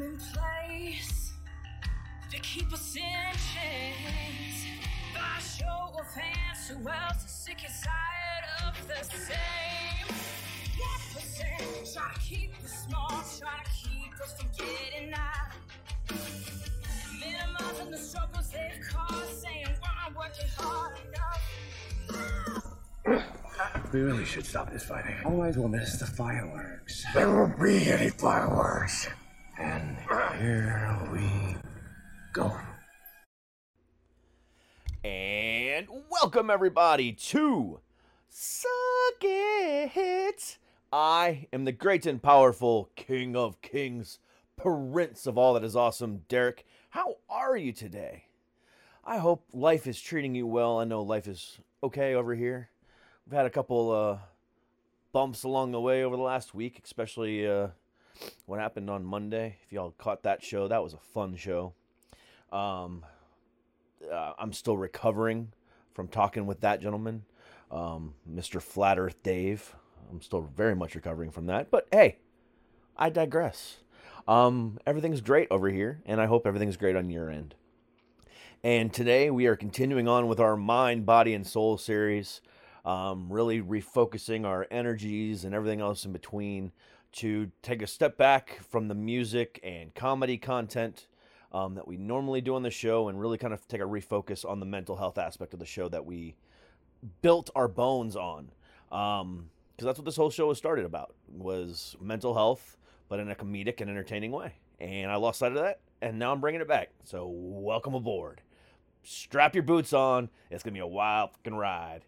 system in place to keep us in chains. By show of hands, who else is sick and tired of the same? One percent try to keep us small, try to keep us from getting out. Minimizing the struggles they've caused, saying we're not working hard enough. We really should stop this fighting. Otherwise, we'll miss the fireworks. There won't be any fireworks. Here we go. And welcome everybody to Suck It. I am the great and powerful King of Kings, Prince of all that is awesome, Derek. How are you today? I hope life is treating you well. I know life is okay over here. We've had a couple uh, bumps along the way over the last week, especially uh, what happened on Monday. If y'all caught that show, that was a fun show. Um, uh, I'm still recovering from talking with that gentleman, um, Mr. Flat Earth Dave. I'm still very much recovering from that. But hey, I digress. Um, everything's great over here, and I hope everything's great on your end. And today we are continuing on with our mind, body, and soul series, um, really refocusing our energies and everything else in between to take a step back from the music and comedy content um, that we normally do on the show and really kind of take a refocus on the mental health aspect of the show that we built our bones on. Um, because that's what this whole show was started about was mental health, but in a comedic and entertaining way. And I lost sight of that, and now I'm bringing it back. So welcome aboard. Strap your boots on. It's gonna be a wild fucking ride.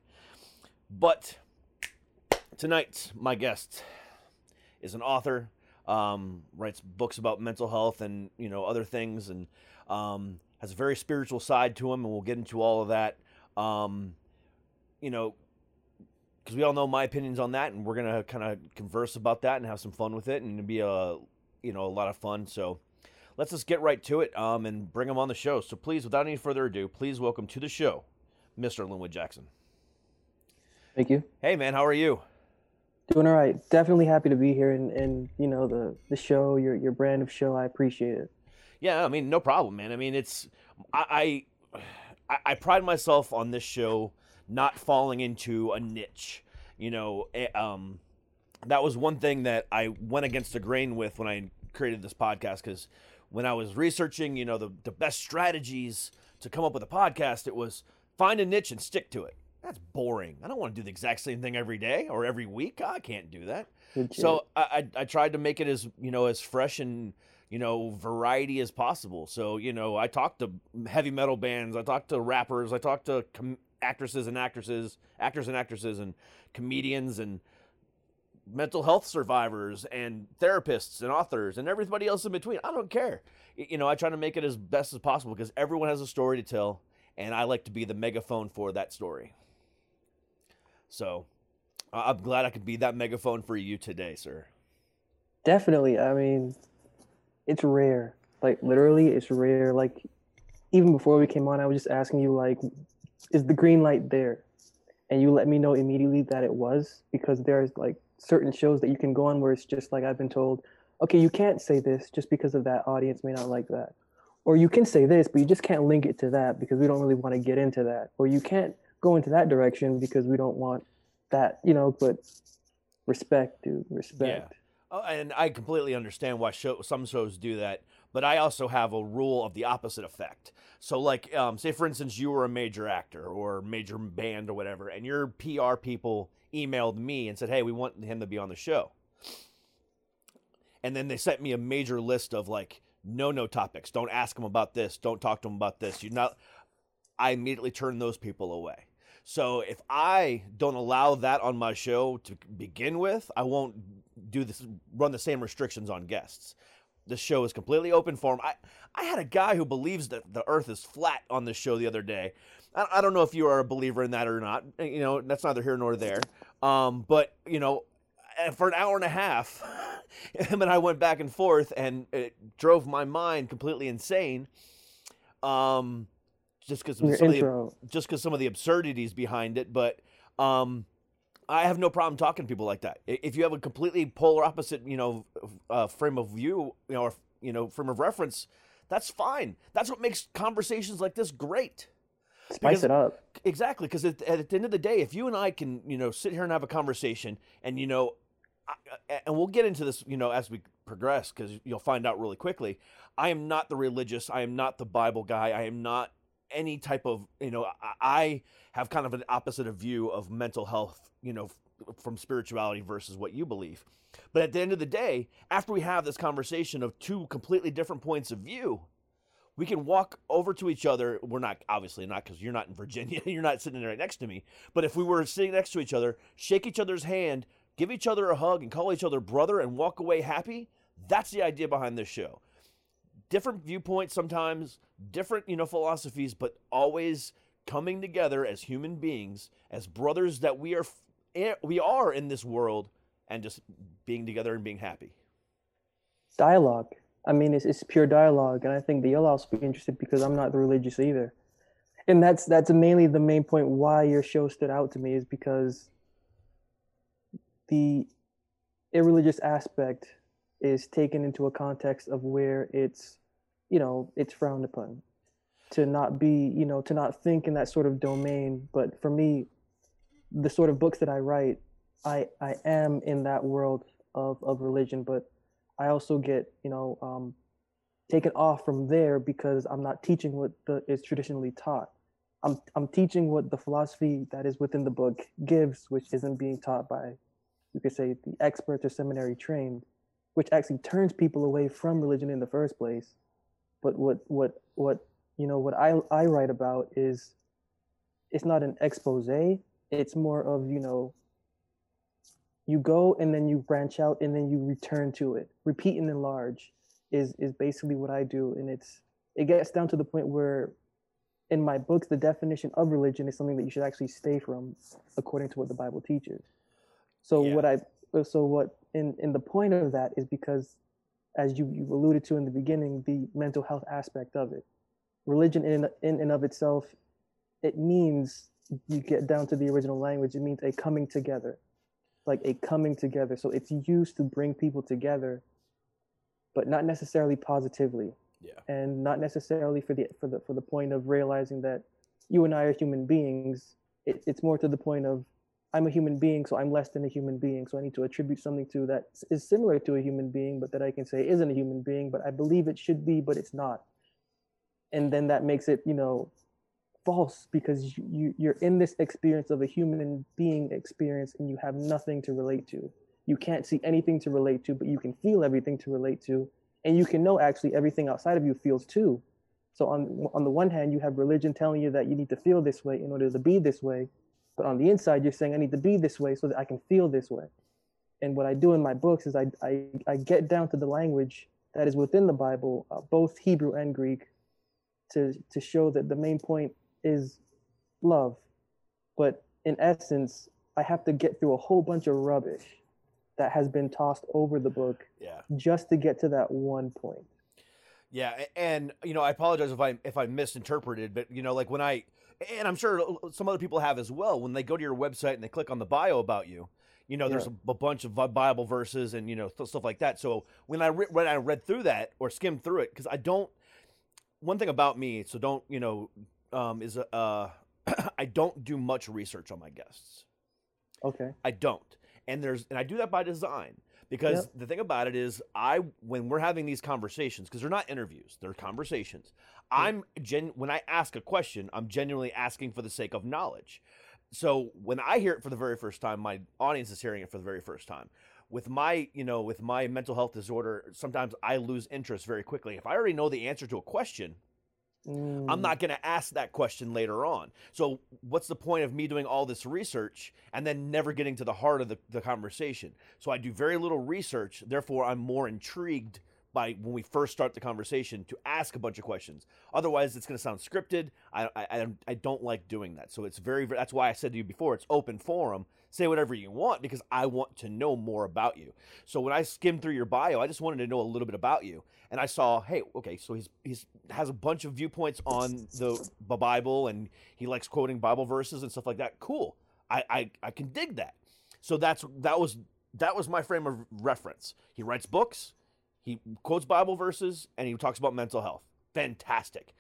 But tonight, my guest is an author, um, writes books about mental health and you know other things, and um, has a very spiritual side to him, and we'll get into all of that. Um, you know, because we all know my opinions on that, and we're gonna kind of converse about that and have some fun with it, and it'll be a you know a lot of fun. So let's just get right to it um, and bring him on the show. So please, without any further ado, please welcome to the show, Mr. Linwood Jackson. Thank you. Hey man, how are you? Doing all right. Definitely happy to be here and, and you know the the show, your your brand of show. I appreciate it. Yeah, I mean, no problem, man. I mean, it's I I, I pride myself on this show not falling into a niche. You know, eh, um, that was one thing that I went against the grain with when I created this podcast because when I was researching, you know, the the best strategies to come up with a podcast, it was find a niche and stick to it. That's boring. I don't want to do the exact same thing every day or every week. I can't do that. So I, I I tried to make it as you know as fresh and you know variety as possible. So you know I talked to heavy metal bands, I talked to rappers, I talked to com- actresses and actresses, actors and actresses, and comedians and mental health survivors and therapists and authors and everybody else in between. I don't care. You know I try to make it as best as possible because everyone has a story to tell, and I like to be the megaphone for that story. So I'm glad I could be that megaphone for you today, sir. Definitely. I mean, it's rare. Like literally, it's rare. Like even before we came on, I was just asking you like, is the green light there? And you let me know immediately that it was because there's like certain shows that you can go on where it's just like I've been told, okay, you can't say this just because of that audience may not like that. Or you can say this, but you just can't link it to that because we don't really want to get into that. Or you can't go into that direction because we don't want that, you know, but respect, dude, respect. Yeah. Oh, and I completely understand why show, some shows do that, but I also have a rule of the opposite effect. So, like, um, say for instance, you were a major actor or major band or whatever, and your PR people emailed me and said, "Hey, we want him to be on the show," and then they sent me a major list of like no no topics. Don't ask him about this. Don't talk to him about this. You not. I immediately turn those people away. So if I don't allow that on my show to begin with, I won't do this run the same restrictions on guests. The show is completely open for 'em. I I had a guy who believes that the Earth is flat on this show the other day. I, I don't know if you are a believer in that or not. You know that's neither here nor there. Um, but you know, for an hour and a half, him and I went back and forth, and it drove my mind completely insane. Um, just because some of the just because some of the absurdities behind it, but um, I have no problem talking to people like that. If you have a completely polar opposite, you know, uh, frame of view, you know, or you know frame of reference, that's fine. That's what makes conversations like this great. Spice Because- it up. Exactly, because at, at the end of the day, if you and I can, you know, sit here and have a conversation, and you know, I- and we'll get into this, you know, as we progress, because you'll find out really quickly. I am not the religious. I am not the Bible guy. I am not any type of, you know, I, have kind of an opposite of view of mental health, you know, from spirituality versus what you believe. But at the end of the day, after we have this conversation of two completely different points of view, we can walk over to each other. We're not obviously not because you're not in Virginia. You're not sitting right next to me. But if we were sitting next to each other, shake each other's hand, give each other a hug, and call each other brother, and walk away happy. That's the idea behind this show. Different viewpoints sometimes, different you know philosophies, but always coming together as human beings, as brothers that we are. eh, We are in this world, and just being together and being happy. dialogue. I mean, it's, it's pure dialogue, and I think the will be interested because I'm not religious either, and that's that's mainly the main point why your show stood out to me is because the irreligious aspect is taken into a context of where it's, you know, it's frowned upon, to not be, you know, to not think in that sort of domain. But for me, the sort of books that I write, I I am in that world of of religion, but I also get, you know, um, taken off from there because I'm not teaching what the, is traditionally taught. I'm, I'm teaching what the philosophy that is within the book gives, which isn't being taught by, you could say, the experts or seminary trained, which actually turns people away from religion in the first place. But what, what, what, you know, what I, I write about is, it's not an expose. It's more of, you know, you go and then you branch out and then you return to it repeat and enlarge is is basically what i do and it's it gets down to the point where in my books the definition of religion is something that you should actually stay from according to what the bible teaches so Yeah. what i so what in in the point of that is because as you you've alluded to in the beginning the mental health aspect of it religion in in and of itself it means you get down to the original language it means a coming together like a coming together. So it's used to bring people together, but not necessarily positively, Yeah. and not necessarily for the for the for the point of realizing that you and I are human beings. It, it's more to the point of I'm a human being, so I'm less than a human being. So I need to attribute something to that is similar to a human being, but that I can say isn't a human being, but I believe it should be, but it's not. And then that makes it, you know, false because you, you you're in this experience of a human being experience and you have nothing to relate to you can't see anything to relate to but you can feel everything to relate to and you can know actually everything outside of you feels too so on on the one hand you have religion telling you that you need to feel this way in order to be this way but on the inside you're saying i need to be this way so that i can feel this way and what i do in my books is i i, I get down to the language that is within the bible uh, both hebrew and greek to to show that the main point is love. But in essence, I have to get through a whole bunch of rubbish that has been tossed over the book Yeah. just to get to that one point. Yeah, and you know, I apologize if I if I misinterpreted, but you know, like when I and I'm sure some other people have as well. When they go to your website and they click on the bio about you, you know, there's Yeah. a, a bunch of Bible verses and you know th- stuff like that. So when I re- when I read through that or skimmed through it, because I don't. One thing about me, so don't you know, um, is uh, I don't do much research on my guests. Okay. I don't. And there's and I do that by design because the thing about it is I when we're having these conversations because they're not interviews, they're conversations. I'm gen when I ask a question, I'm genuinely asking for the sake of knowledge. So when I hear it for the very first time, my audience is hearing it for the very first time. With my, you know, with my mental health disorder, sometimes I lose interest very quickly. If I already know the answer to a question, I'm Mm, not going to ask that question later on. So, what's the point of me doing all this research and then never getting to the heart of the, the conversation? So, I do very little research. Therefore, I'm more intrigued by when we first start the conversation to ask a bunch of questions. Otherwise, it's going to sound scripted. I, I, I, I don't like doing that. So, it's very, very, that's why I said to you before it's open forum. Say whatever you want because I want to know more about you. So, when I skimmed through your bio, I just wanted to know a little bit about you and I saw, hey, okay, so he's he's has a bunch of viewpoints on the, Bible, and he likes quoting Bible verses and stuff like that. Cool, I, I I can dig that. So that's that was that was my frame of reference. He writes books, He quotes Bible verses and he talks about mental health. Fantastic.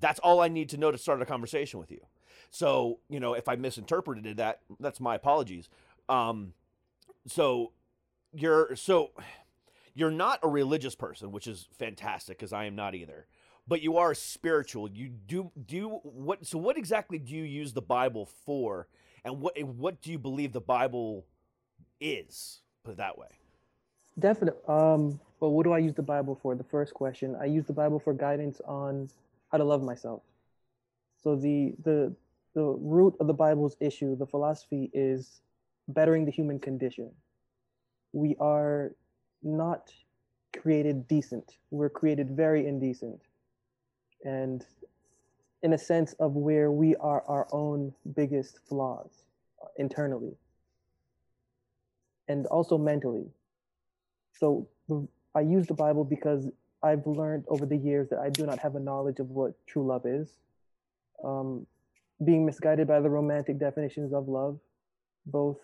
That's all I need to know to start a conversation with you. So, you know, if I misinterpreted that, that's my apologies. Um, so you're so you're not a religious person, which is fantastic because I am not either. But you are spiritual. You do do what? So what exactly do you use the Bible for, and what what do you believe the Bible is? Put it that way. Definitely. Um, well, what do I use the Bible for? The first question. I use the Bible for guidance on how to love myself. So the the the root of the Bible's issue, the philosophy is bettering the human condition. We are not created decent. We're created very indecent. And in a sense of where we are our own biggest flaws internally and also mentally. So I use the Bible because I've learned over the years that I do not have a knowledge of what true love is. Um, being misguided by the romantic definitions of love, both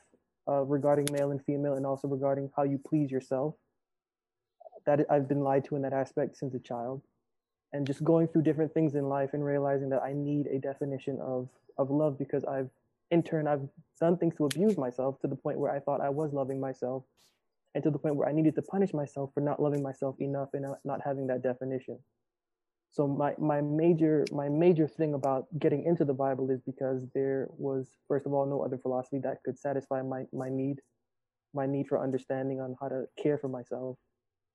uh, regarding male and female, and also regarding how you please yourself. That I've been lied to in that aspect since a child, and just going through different things in life and realizing that I need a definition of of love because I've in turn I've done things to abuse myself to the point where I thought I was loving myself, and to the point where I needed to punish myself for not loving myself enough and not having that definition. So my my major my major thing about getting into the Bible is because there was first of all no other philosophy that could satisfy my my need, my need for understanding on how to care for myself.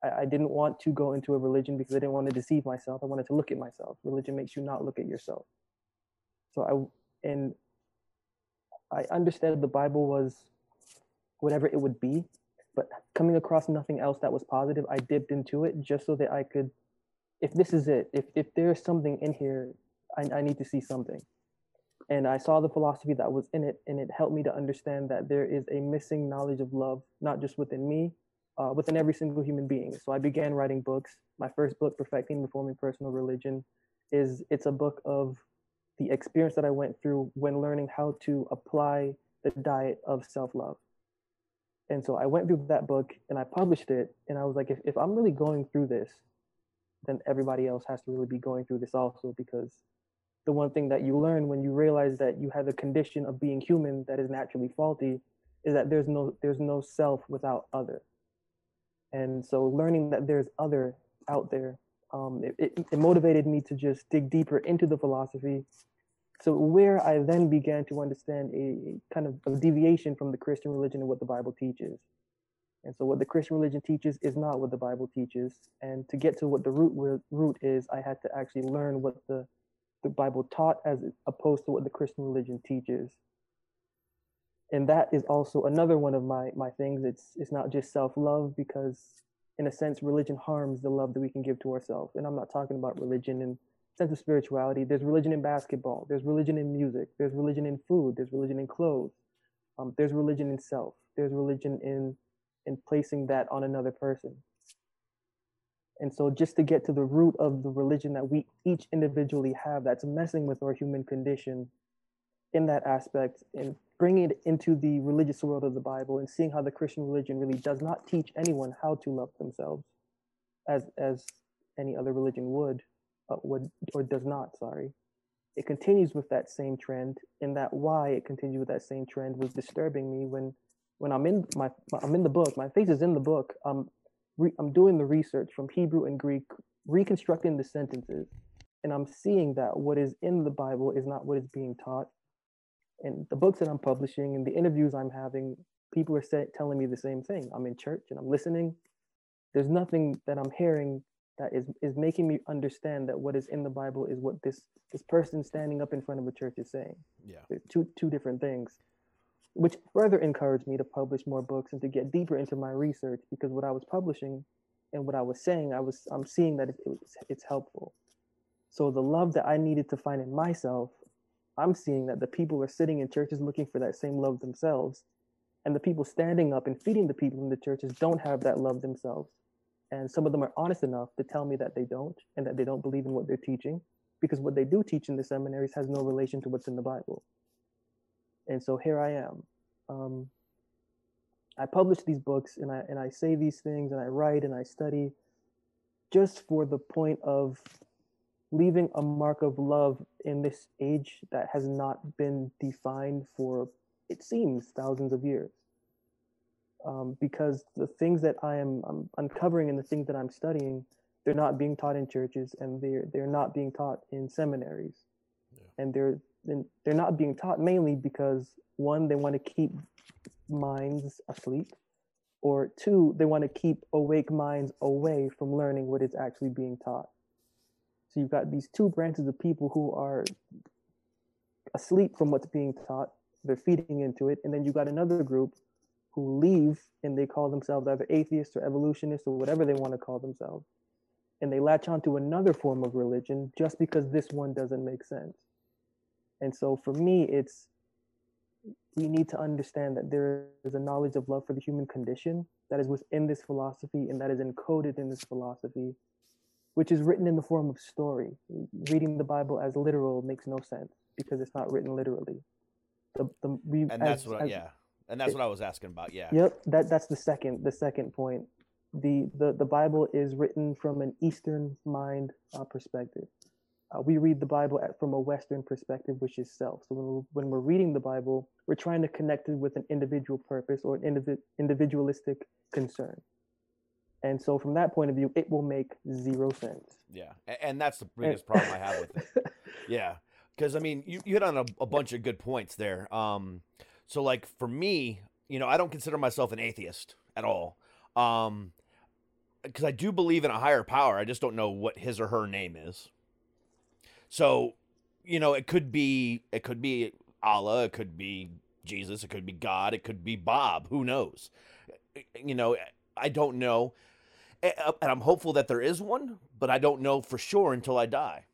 I, I didn't want to go into a religion because I didn't want to deceive myself. I wanted to look at myself. Religion makes you not look at yourself. So I and I understood the Bible was whatever it would be, but coming across nothing else that was positive, I dipped into it just so that I could if this is it, if if there's something in here, I, I need to see something. And I saw the philosophy that was in it, and it helped me to understand that there is a missing knowledge of love, not just within me, uh, within every single human being. So I began writing books. My first book, Perfecting Reforming Personal Religion, is it's a book of the experience that I went through when learning how to apply the diet of self-love. And so I went through that book and I published it, and I was like, if, if I'm really going through this, then everybody else has to really be going through this also because the one thing that you learn when you realize that you have a condition of being human that is naturally faulty is that there's no there's no self without other. And so learning that there's other out there um, it, it, it motivated me to just dig deeper into the philosophy. So where i then began to understand a kind of a deviation from the christian religion and what the bible teaches and so what the Christian religion teaches is not what the Bible teaches. And to get to what the root root is, I had to actually learn what the, the Bible taught as opposed to what the Christian religion teaches. And that is also another one of my my things. It's it's not just self-love because in a sense religion harms the love that we can give to ourselves. And I'm not talking about religion in sense of spirituality. There's religion in basketball, there's religion in music, there's religion in food, there's religion in clothes. Um, there's religion in self, there's religion in and placing that on another person. And so, just to get to the root of the religion that we each individually have that's messing with our human condition in that aspect and bringing it into the religious world of the Bible and seeing how the Christian religion really does not teach anyone how to love themselves as, as any other religion would, uh, would or does not, sorry. It continues with that same trend, and that why it continues with that same trend was disturbing me when when I'm in my I'm in the book, my face is in the book. I'm re, I'm doing the research from Hebrew and Greek, reconstructing the sentences, and I'm seeing that what is in the Bible is not what is being taught. And the books that I'm publishing and the interviews I'm having, people are say, telling me the same thing. I'm in church and I'm listening. There's nothing that I'm hearing that is is making me understand that what is in the Bible is what this this person standing up in front of a church is saying. Yeah. There's two two different things which further encouraged me to publish more books and to get deeper into my research because what I was publishing and what I was saying, I was I'm seeing that it, it's, it's helpful. So the love that I needed to find in myself, I'm seeing that the people are sitting in churches looking for that same love themselves, and the people standing up and feeding the people in the churches don't have that love themselves. And some of them are honest enough to tell me that they don't and that they don't believe in what they're teaching because what they do teach in the seminaries has no relation to what's in the Bible. And so here I am. Um, I publish these books and I and I say these things and I write and I study just for the point of leaving a mark of love in this age that has not been defined for it seems thousands of years um, because the things that I am I'm uncovering and the things that I'm studying, they're not being taught in churches and they're they're not being taught in seminaries, yeah. and they're they're not being taught mainly because one they want to keep minds asleep, or two they want to keep awake minds away from learning what is actually being taught. So you've got these two branches of people who are asleep from what's being taught. They're feeding into it, and then you've got another group who leave and they call themselves either atheists or evolutionists or whatever they want to call themselves. And they latch onto another form of religion just because this one doesn't make sense. And so for me, it's we need to understand that there is a knowledge of love for the human condition that is within this philosophy and that is encoded in this philosophy, which is written in the form of story. Reading the Bible as literal makes no sense because it's not written literally. The, the, we, and that's as, what, as, yeah and that's what I was asking about. Yeah. Yep. That that's the second the second point. The the the Bible is written from an Eastern mind uh, perspective. Uh, we read the Bible at, from a Western perspective, which is self. So when we're, when we're reading the Bible, we're trying to connect it with an individual purpose or an individ, individualistic concern. And so, from that point of view, it will make zero sense. Yeah, and that's the biggest problem I have with it. Yeah, because I mean, you, you hit on a, a bunch of good points there. Um, so like for me, you know, I don't consider myself an atheist at all. Um because I do believe in a higher power. I just don't know what his or her name is. So, you know, it could be it could be Allah, it could be Jesus, it could be God, it could be Bob, who knows. You know, I don't know. And I'm hopeful that there is one, but I don't know for sure until I die.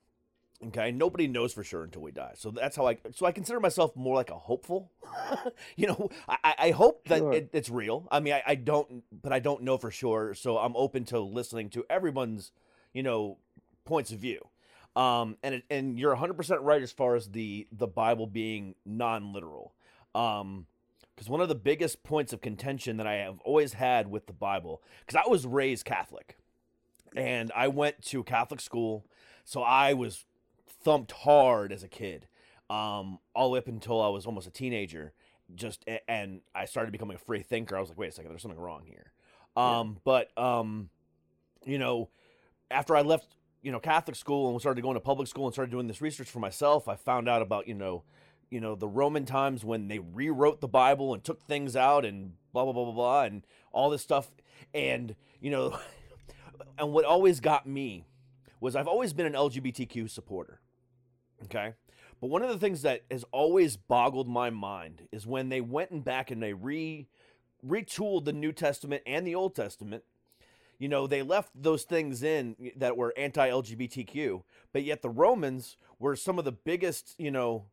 Okay, nobody knows for sure until we die. So that's how I. So I consider myself more like a hopeful. you know, I, I hope that sure. it, it's real. I mean, I, I don't, but I don't know for sure. So I'm open to listening to everyone's, you know, points of view. Um, and it, and you're 100 percent right as far as the the Bible being non-literal. Um, because one of the biggest points of contention that I have always had with the Bible, because I was raised Catholic, and I went to Catholic school, so I was thumped hard as a kid, um, all the way up until I was almost a teenager. Just and I started becoming a free thinker. I was like, wait a second, there's something wrong here. Um, yeah. but um, you know, after I left, you know, Catholic school and started going to public school and started doing this research for myself, I found out about you know, you know, the Roman times when they rewrote the Bible and took things out and blah blah blah blah blah and all this stuff. And you know, and what always got me was I've always been an LGBTQ supporter. Okay. But one of the things that has always boggled my mind is when they went and back and they re retooled the New Testament and the Old Testament. You know, they left those things in that were anti-LGBTQ, but yet the Romans were some of the biggest, you know,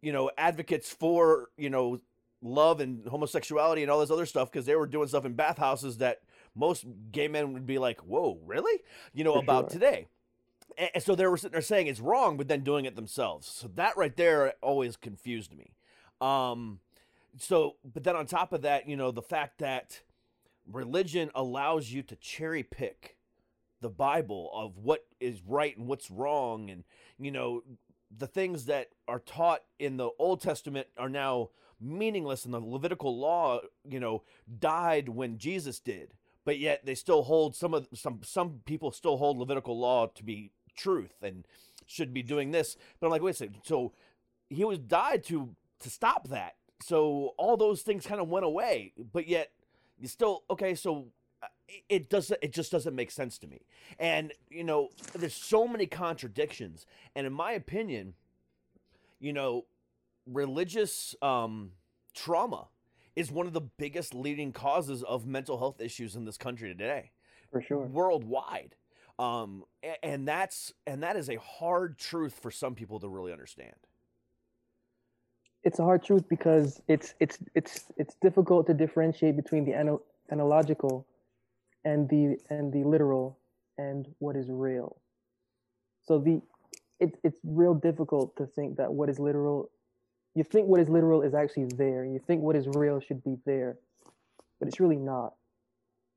you know, advocates for, you know, love and homosexuality and all this other stuff because they were doing stuff in bathhouses that most gay men would be like, "Whoa, really?" You know, for about sure. today and so they were sitting there saying it's wrong, but then doing it themselves. So that right there always confused me. Um, so, but then on top of that, you know, the fact that religion allows you to cherry pick the Bible of what is right and what's wrong, and you know, the things that are taught in the Old Testament are now meaningless, and the Levitical law, you know, died when Jesus did but yet they still hold some of some some people still hold Levitical law to be truth and should be doing this. But I'm like, wait a second. So he was died to to stop that. So all those things kind of went away, but yet you still okay. So uh, it doesn't. It just doesn't make sense to me. And you know, there's so many contradictions. And in my opinion, you know, religious um, trauma is one of the biggest leading causes of mental health issues in this country today. For sure. Worldwide um, and that's and that is a hard truth for some people to really understand it's a hard truth because it's it's it's it's difficult to differentiate between the anal- analogical and the and the literal and what is real. So the it, it's real difficult to think that what is literal you think what is literal is actually there. You think what is real should be there but it's really not.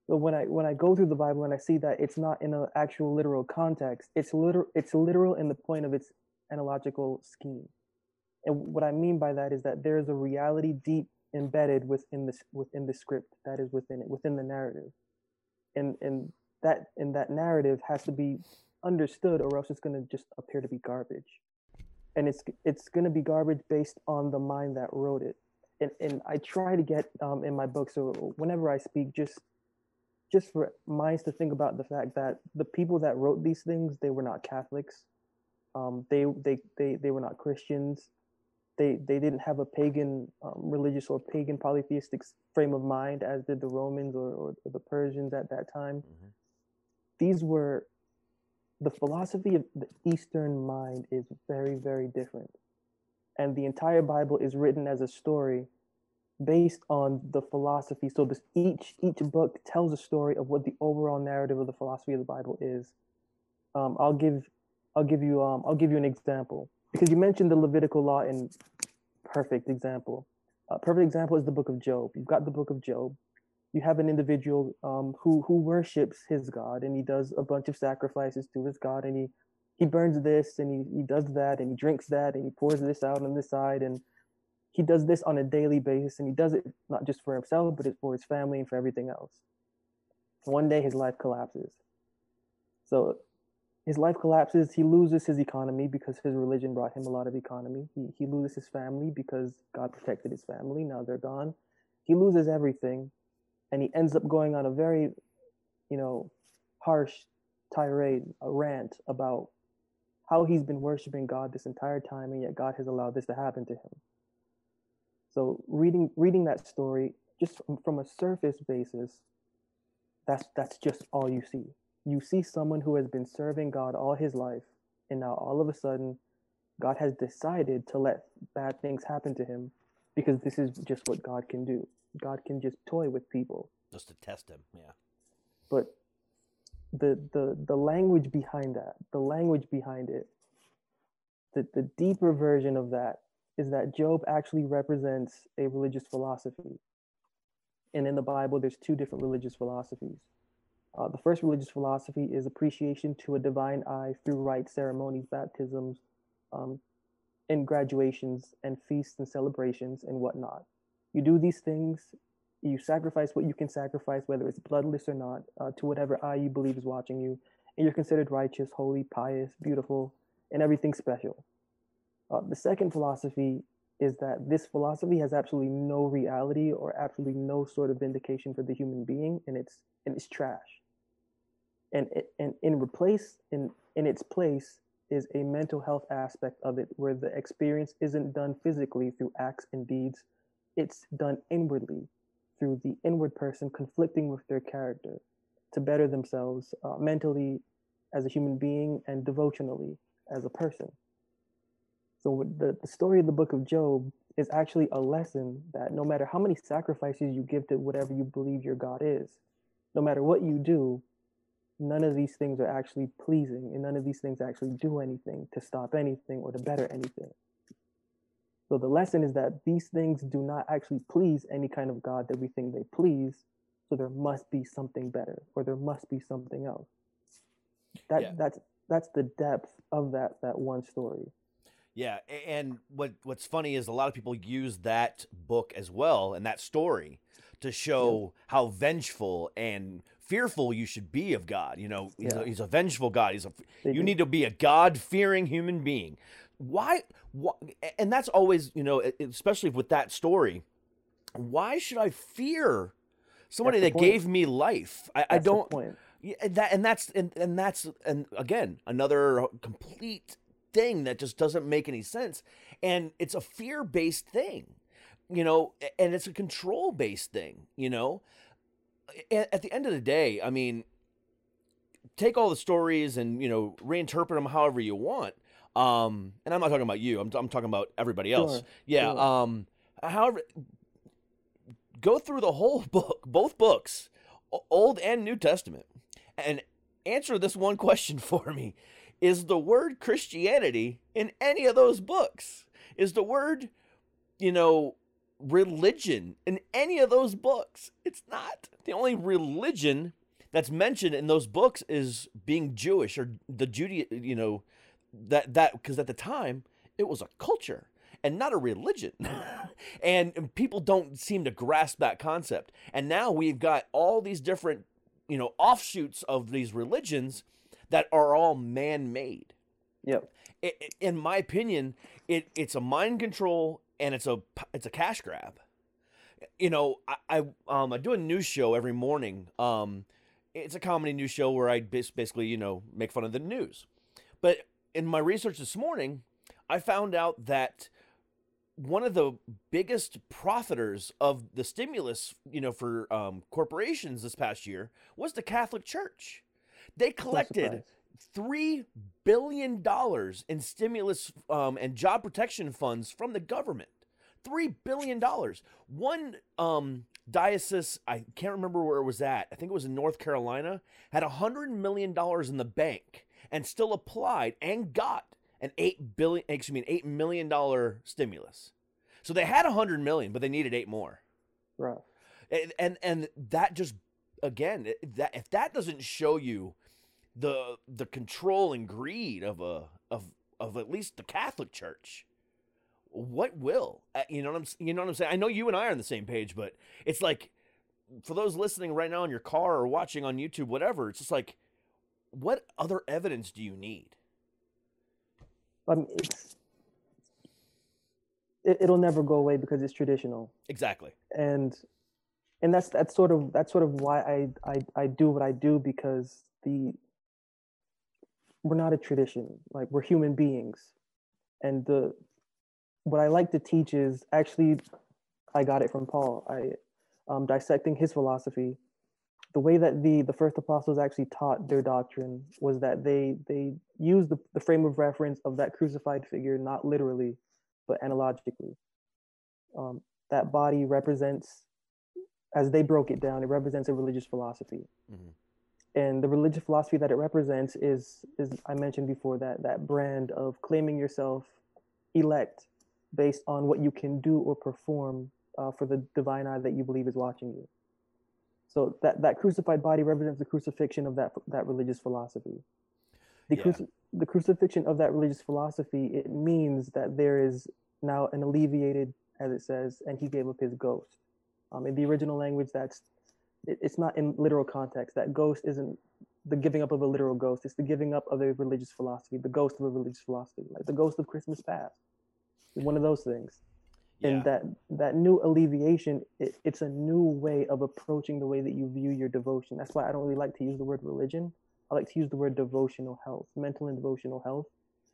So when I when I go through the Bible and I see that it's not in an actual literal context, it's literal it's literal in the point of its analogical scheme. And what I mean by that is that there is a reality deep embedded within this within the script that is within it, within the narrative. And and that and that narrative has to be understood or else it's gonna just appear to be garbage. And it's it's gonna be garbage based on the mind that wrote it. And and I try to get um, in my book, so whenever I speak, just just for minds to think about the fact that the people that wrote these things, they were not Catholics. Um, they, they, they, they were not Christians. They, they didn't have a pagan um, religious or pagan polytheistic frame of mind as did the Romans or, or, the Persians at that time. Mm-hmm. These were the philosophy of the Eastern mind is very, very different. And the entire Bible is written as a story based on the philosophy. So this each each book tells a story of what the overall narrative of the philosophy of the Bible is. Um, I'll give I'll give you um, I'll give you an example because you mentioned the Levitical law in perfect example. A perfect example is the book of Job. You've got the book of Job. You have an individual um, who who worships his God and he does a bunch of sacrifices to his God and he he burns this and he, he does that and he drinks that and he pours this out on this side and he does this on a daily basis and he does it not just for himself but it's for his family and for everything else one day his life collapses so his life collapses he loses his economy because his religion brought him a lot of economy. He, he loses his family because god protected his family. Now they're gone. He loses everything and he ends up going on a very you know harsh tirade a rant about how he's been worshiping god this entire time and yet god has allowed this to happen to him. So reading reading that story just from a surface basis, that's that's just all you see. You see someone who has been serving God all his life, and now all of a sudden, God has decided to let bad things happen to him because this is just what God can do. God can just toy with people. Just to test him, yeah. But the the the language behind that, the language behind it, the, the deeper version of that is that Job actually represents a religious philosophy. And in the Bible, there's two different religious philosophies. Uh, the first religious philosophy is appreciation to a divine eye through rites, ceremonies, baptisms, um, and graduations, and feasts and celebrations and whatnot. You do these things, you sacrifice what you can sacrifice, whether it's bloodless or not, uh, to whatever eye you believe is watching you, and you're considered righteous, holy, pious, beautiful, and everything special. Uh, the second philosophy is that this philosophy has absolutely no reality or absolutely no sort of vindication for the human being, and it's and it's trash. And and in replace in in its place is a mental health aspect of it, where the experience isn't done physically through acts and deeds, it's done inwardly through the inward person conflicting with their character to better themselves uh, mentally as a human being and devotionally as a person. So the, the story of the book of Job is actually a lesson that no matter how many sacrifices you give to whatever you believe your God is, no matter what you do, none of these things are actually pleasing and none of these things actually do anything to stop anything or to better anything. So the lesson is that these things do not actually please any kind of God that we think they please. So there must be something better or there must be something else. That yeah. that's that's the depth of that that one story. Yeah, and what what's funny is a lot of people use that book as well and that story to show yeah. how vengeful and fearful you should be of God. You know, he's, yeah. a, he's a vengeful God. He's a you need to be a God fearing human being. Why, why? And that's always you know, especially with that story. Why should I fear somebody that point. gave me life? I, I don't. Yeah, and that and that's and, and that's and again another complete thing that just doesn't make any sense. And it's a fear based thing, you know, and it's a control based thing, you know. At the end of the day, I mean, take all the stories and, you know, reinterpret them however you want. Um, and I'm not talking about you, I'm, I'm talking about everybody else. Sure. Yeah. Sure. Um, however, go through the whole book, both books, Old and New Testament, and answer this one question for me is the word Christianity in any of those books? Is the word, you know, religion in any of those books. It's not. The only religion that's mentioned in those books is being Jewish or the Judy, you know, that that because at the time it was a culture and not a religion. and people don't seem to grasp that concept. And now we've got all these different, you know, offshoots of these religions that are all man-made. Yep. It, it- in my opinion, it it's a mind control and it's a it's a cash grab. You know, I, I um I do a news show every morning. Um, it's a comedy news show where I bas- basically you know make fun of the news. But in my research this morning, I found out that one of the biggest profiters of the stimulus, you know, for um, corporations this past year was the Catholic Church. They collected. Three billion dollars in stimulus um, and job protection funds from the government. Three billion dollars. One um, diocese, I can't remember where it was at. I think it was in North Carolina. Had a hundred million dollars in the bank and still applied and got an eight billion, excuse me, an eight million dollar stimulus. So they had a hundred million, but they needed eight more Rough. and and, and that just again that if that doesn't show you the the control and greed of a of of at least the Catholic Church. What will? Uh, you know what I'm you know what I'm saying? I know you and I are on the same page but it's like for those listening right now in your car or watching on YouTube whatever it's just like what other evidence do you need? It's it, it'll never go away because it's traditional, exactly. And and that's that's sort of that's sort of why I I I do what I do because the we're not a tradition like we're human beings, and the what I like to teach is actually I got it from Paul. I um, dissecting his philosophy. The way that the the first apostles actually taught their doctrine was that they they used the, the frame of reference of that crucified figure not literally, but analogically. Um, that body represents, as they broke it down, it represents a religious philosophy. Mhm. And the religious philosophy that it represents is is I mentioned before that that brand of claiming yourself elect based on what you can do or perform uh, for the divine eye that you believe is watching you. So that, that crucified body represents the crucifixion of that that religious philosophy. The, Yeah. cruci- the crucifixion of that religious philosophy it means that there is now an alleviated, as it says, and he gave up his ghost. Um, in the original language, that's it's not in literal context. That ghost isn't the giving up of a literal ghost. It's the giving up of a religious philosophy, the ghost of a religious philosophy, like the ghost of Christmas past. One of those things yeah and that that new alleviation it, it's a new way of approaching the way that you view your devotion that's why i don't really like to use the word religion i like to use the word devotional health mental and devotional health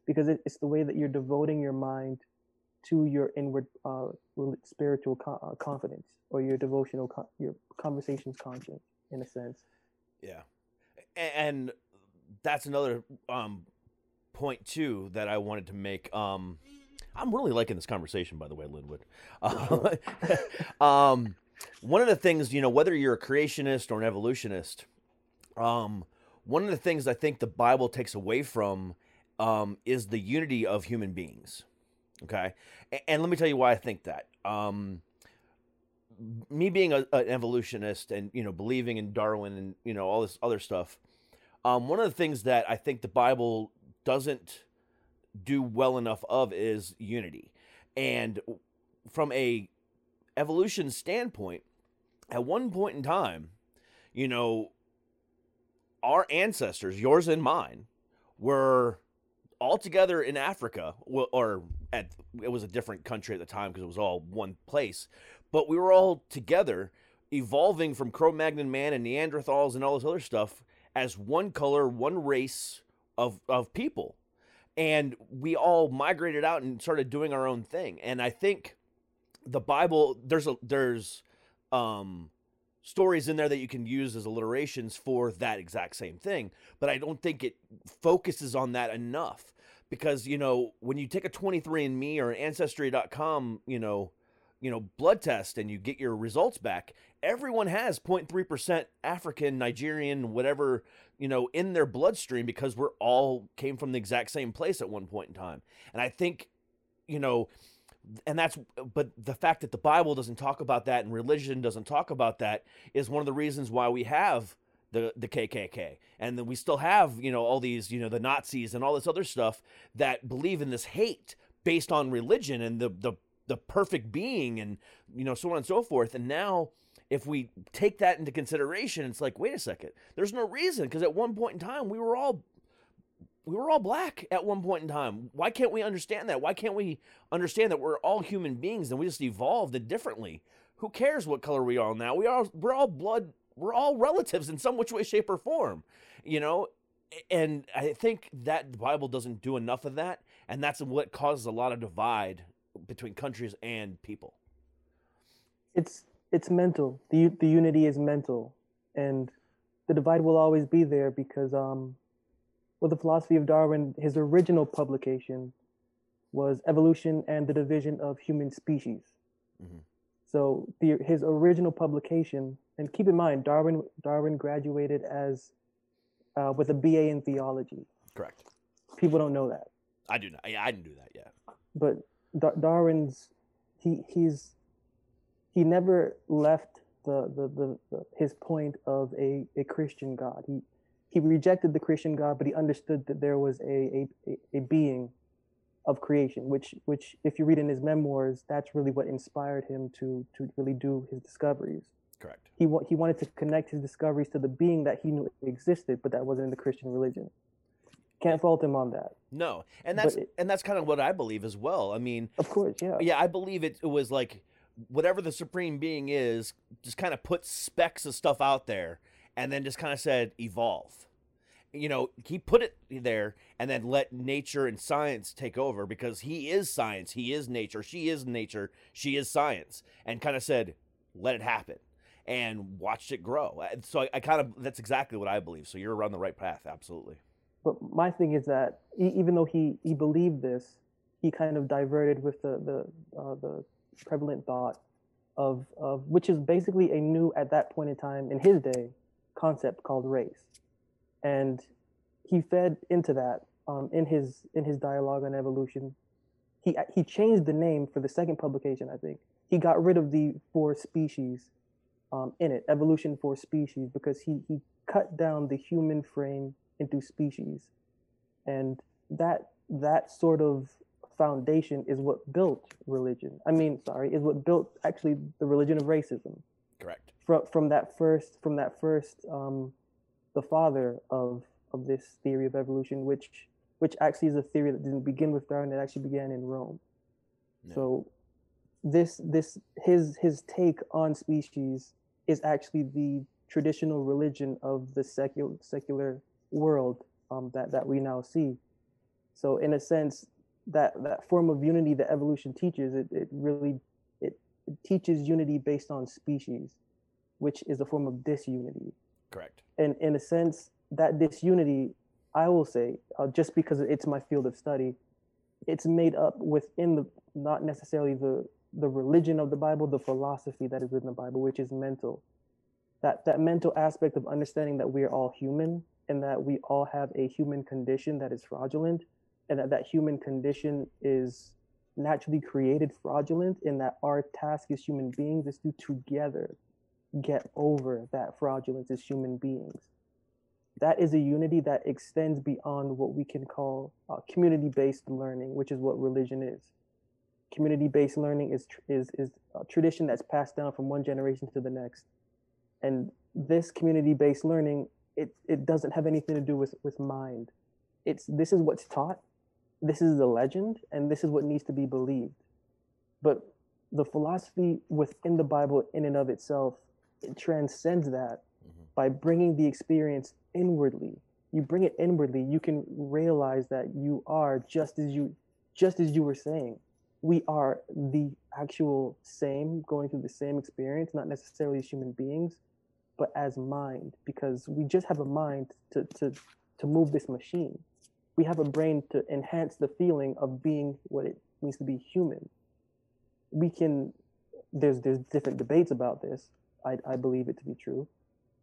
because it, it's the way that you're devoting your mind to your inward uh, spiritual co- uh, confidence or your devotional con- your conversations conscience in a sense Yeah. And that's another um point too that I wanted to make. Um I'm really liking this conversation by the way, Linwood. Uh, um one of the things, you know, whether you're a creationist or an evolutionist, um one of the things I think the Bible takes away from um is the unity of human beings. Okay? A- And let me tell you why I think that. Um me being a, an evolutionist and you know believing in Darwin and you know all this other stuff, um, one of the things that I think the Bible doesn't do well enough of is unity, and from a evolution standpoint, at one point in time, you know, our ancestors, yours and mine, were all together in Africa, or at it was a different country at the time because it was all one place, but we were all together, evolving from Cro-Magnon man and Neanderthals and all this other stuff as one color, one race of of people, and we all migrated out and started doing our own thing. And I think the Bible there's a there's um stories in there that you can use as alliterations for that exact same thing but i don't think it focuses on that enough. Because you know when you take a 23andme or an ancestry.com you know you know blood test and you get your results back everyone has 0.3% african nigerian whatever you know in their bloodstream because we're all came from the exact same place at one point in time. And i think you know and that's but the fact that the bible doesn't talk about that and religion doesn't talk about that is one of the reasons why we have the the kkk and then we still have you know all these you know the nazis and all this other stuff that believe in this hate based on religion and the the the perfect being and you know so on and so forth. And now if we take that into consideration it's like wait a second. There's no reason because at one point in time we were all we were all black at one point in time. Why can't we understand that? Why can't we understand that we're all human beings and we just evolved differently? Who cares what color we are now? We are we're all blood we're all relatives in some which way, shape, or form. You know? And I think that the Bible doesn't do enough of that, and that's what causes a lot of divide between countries and people. It's it's mental. The the unity is mental, and the divide will always be there because um well, the philosophy of Darwin, his original publication was Evolution and the Division of Human Species. Mm-hmm. So the, his original publication, and keep in mind, Darwin Darwin graduated as uh, with a BA in theology. Correct. People don't know that. I do not. I didn't do that yet. But Dar- Darwin's he he's he never left the, the, the, the, his point of a, a Christian God. He he rejected the Christian God, but he understood that there was a, a, a being of creation, which, which, if you read in his memoirs, that's really what inspired him to, to really do his discoveries. Correct. He, wa- he wanted to connect his discoveries to the being that he knew existed, but that wasn't in the Christian religion. Can't fault him on that. No, and that's it, and that's kind of what I believe as well. I mean, of course, yeah, yeah, I believe it, it was like whatever the supreme being is, just kind of put specks of stuff out there, and then just kind of said evolve you know, he put it there and then let nature and science take over because he is science, he is nature, she is nature, she is science, and kind of said, let it happen and watched it grow. So I, I, kind of, that's exactly what I believe. So you're on the right path, absolutely. But my thing is that even though he, he believed this, he kind of diverted with the, the, uh, the prevalent thought of, of, which is basically a new, at that point in time, in his day, concept called race and he fed into that um, in his in his dialogue on evolution. He he changed the name for the second publication. I think he got rid of the four species um, in it, evolution for species, because he he cut down the human frame into species, and that that sort of foundation is what built religion. I mean, sorry, is what built actually the religion of racism. Correct. From from that first from that first um, the father of of this theory of evolution, which which actually is a theory that didn't begin with Darwin; it actually began in Rome. So this this his his take on species is actually the traditional religion of the secular secular world um, that that we now see. So in a sense, that that form of unity that evolution teaches, it, it really it, it teaches unity based on species, which is a form of disunity. Correct. And in a sense, that disunity, I will say, uh, just because it's my field of study, it's made up within the not necessarily the the religion of the Bible, the philosophy that is within the Bible, which is mental. That that mental aspect of understanding that we are all human and that we all have a human condition that is fraudulent, and that that human condition is naturally created fraudulent, and that our task as human beings is to together get over that fraudulence as human beings. That is a unity that extends beyond what we can call uh, community-based learning, which is what religion is. Community-based learning is is is a tradition that's passed down from one generation to the next, and this community-based learning it it doesn't have anything to do with with mind. It's this is what's taught, this is the legend, and this is what needs to be believed. But the philosophy within the Bible, in and of itself, it transcends that mm-hmm. by bringing the experience inwardly. You bring it inwardly you can realize that you are just as you just as you were saying. We are the actual same going through the same experience not necessarily as human beings but as mind because we just have a mind to to to move this machine. We have a brain to enhance the feeling of being what it means to be human. We can there's there's different debates about this I, I believe it to be true.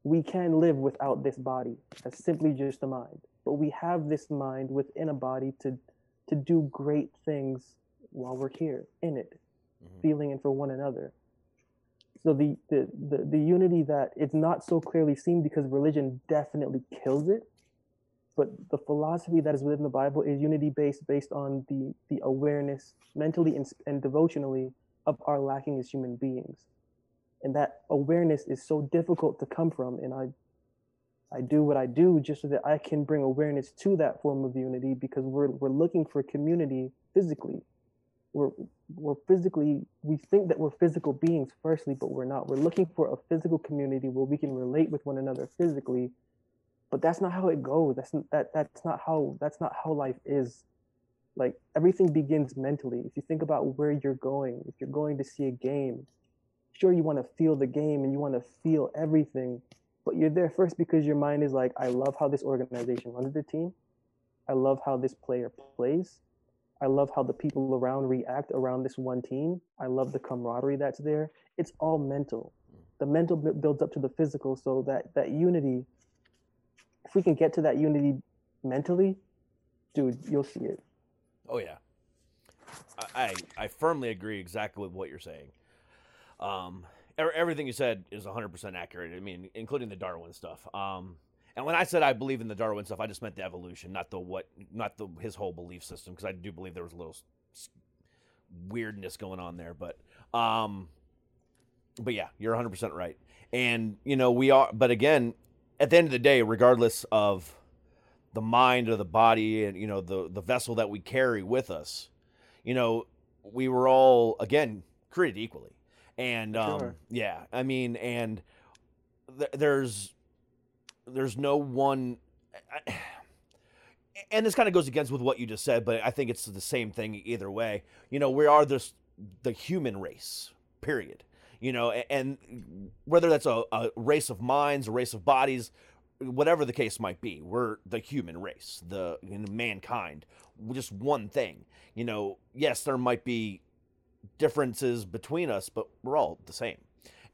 We can live without this body. That's simply just a mind. But we have this mind within a body to to do great things while we're here in it, Mhm. feeling and for one another. So the, the, the, the unity that it's not so clearly seen because religion definitely kills it, but the philosophy that is within the Bible is unity based based on the, the awareness mentally and, and devotionally of our lacking as human beings. And that awareness is so difficult to come from. And I I do what I do just so that I can bring awareness to that form of unity because we're we're looking for community physically. We're we're physically we think that we're physical beings firstly, but we're not. We're looking for a physical community where we can relate with one another physically, but that's not how it goes. That's that that's not how that's not how life is. Like everything begins mentally. If you think about where you're going, if you're going to see a game, sure you want to feel the game and you want to feel everything, but you're there first because your mind is like, I love how this organization runs the team. I love how this player plays. I love how the people around react around this one team. I love the camaraderie that's there. It's all mental. The mental builds up to the physical, so that that unity. If we can get to that unity mentally, dude, you'll see it. Oh yeah, I I, I firmly agree exactly with what you're saying. Um, er- everything you said is 100% accurate. I mean, including the Darwin stuff. Um, and when I said I believe in the Darwin stuff, I just meant the evolution, not the what, not the his whole belief system, because I do believe there was a little weirdness going on there. But um, but yeah, you're 100% right. And you know we are, but again, at the end of the day, regardless of the mind or the body and you know the the vessel that we carry with us you know we were all again created equally and um Sure. yeah i mean and th- there's there's no one I- and this kind of goes against with what you just said but i think it's the same thing either way you know we are this the human race period you know a- and whether that's a, a race of minds a race of bodies whatever the case might be, we're the human race, the you know, mankind, We're just one thing. You know, yes, there might be differences between us, but we're all the same.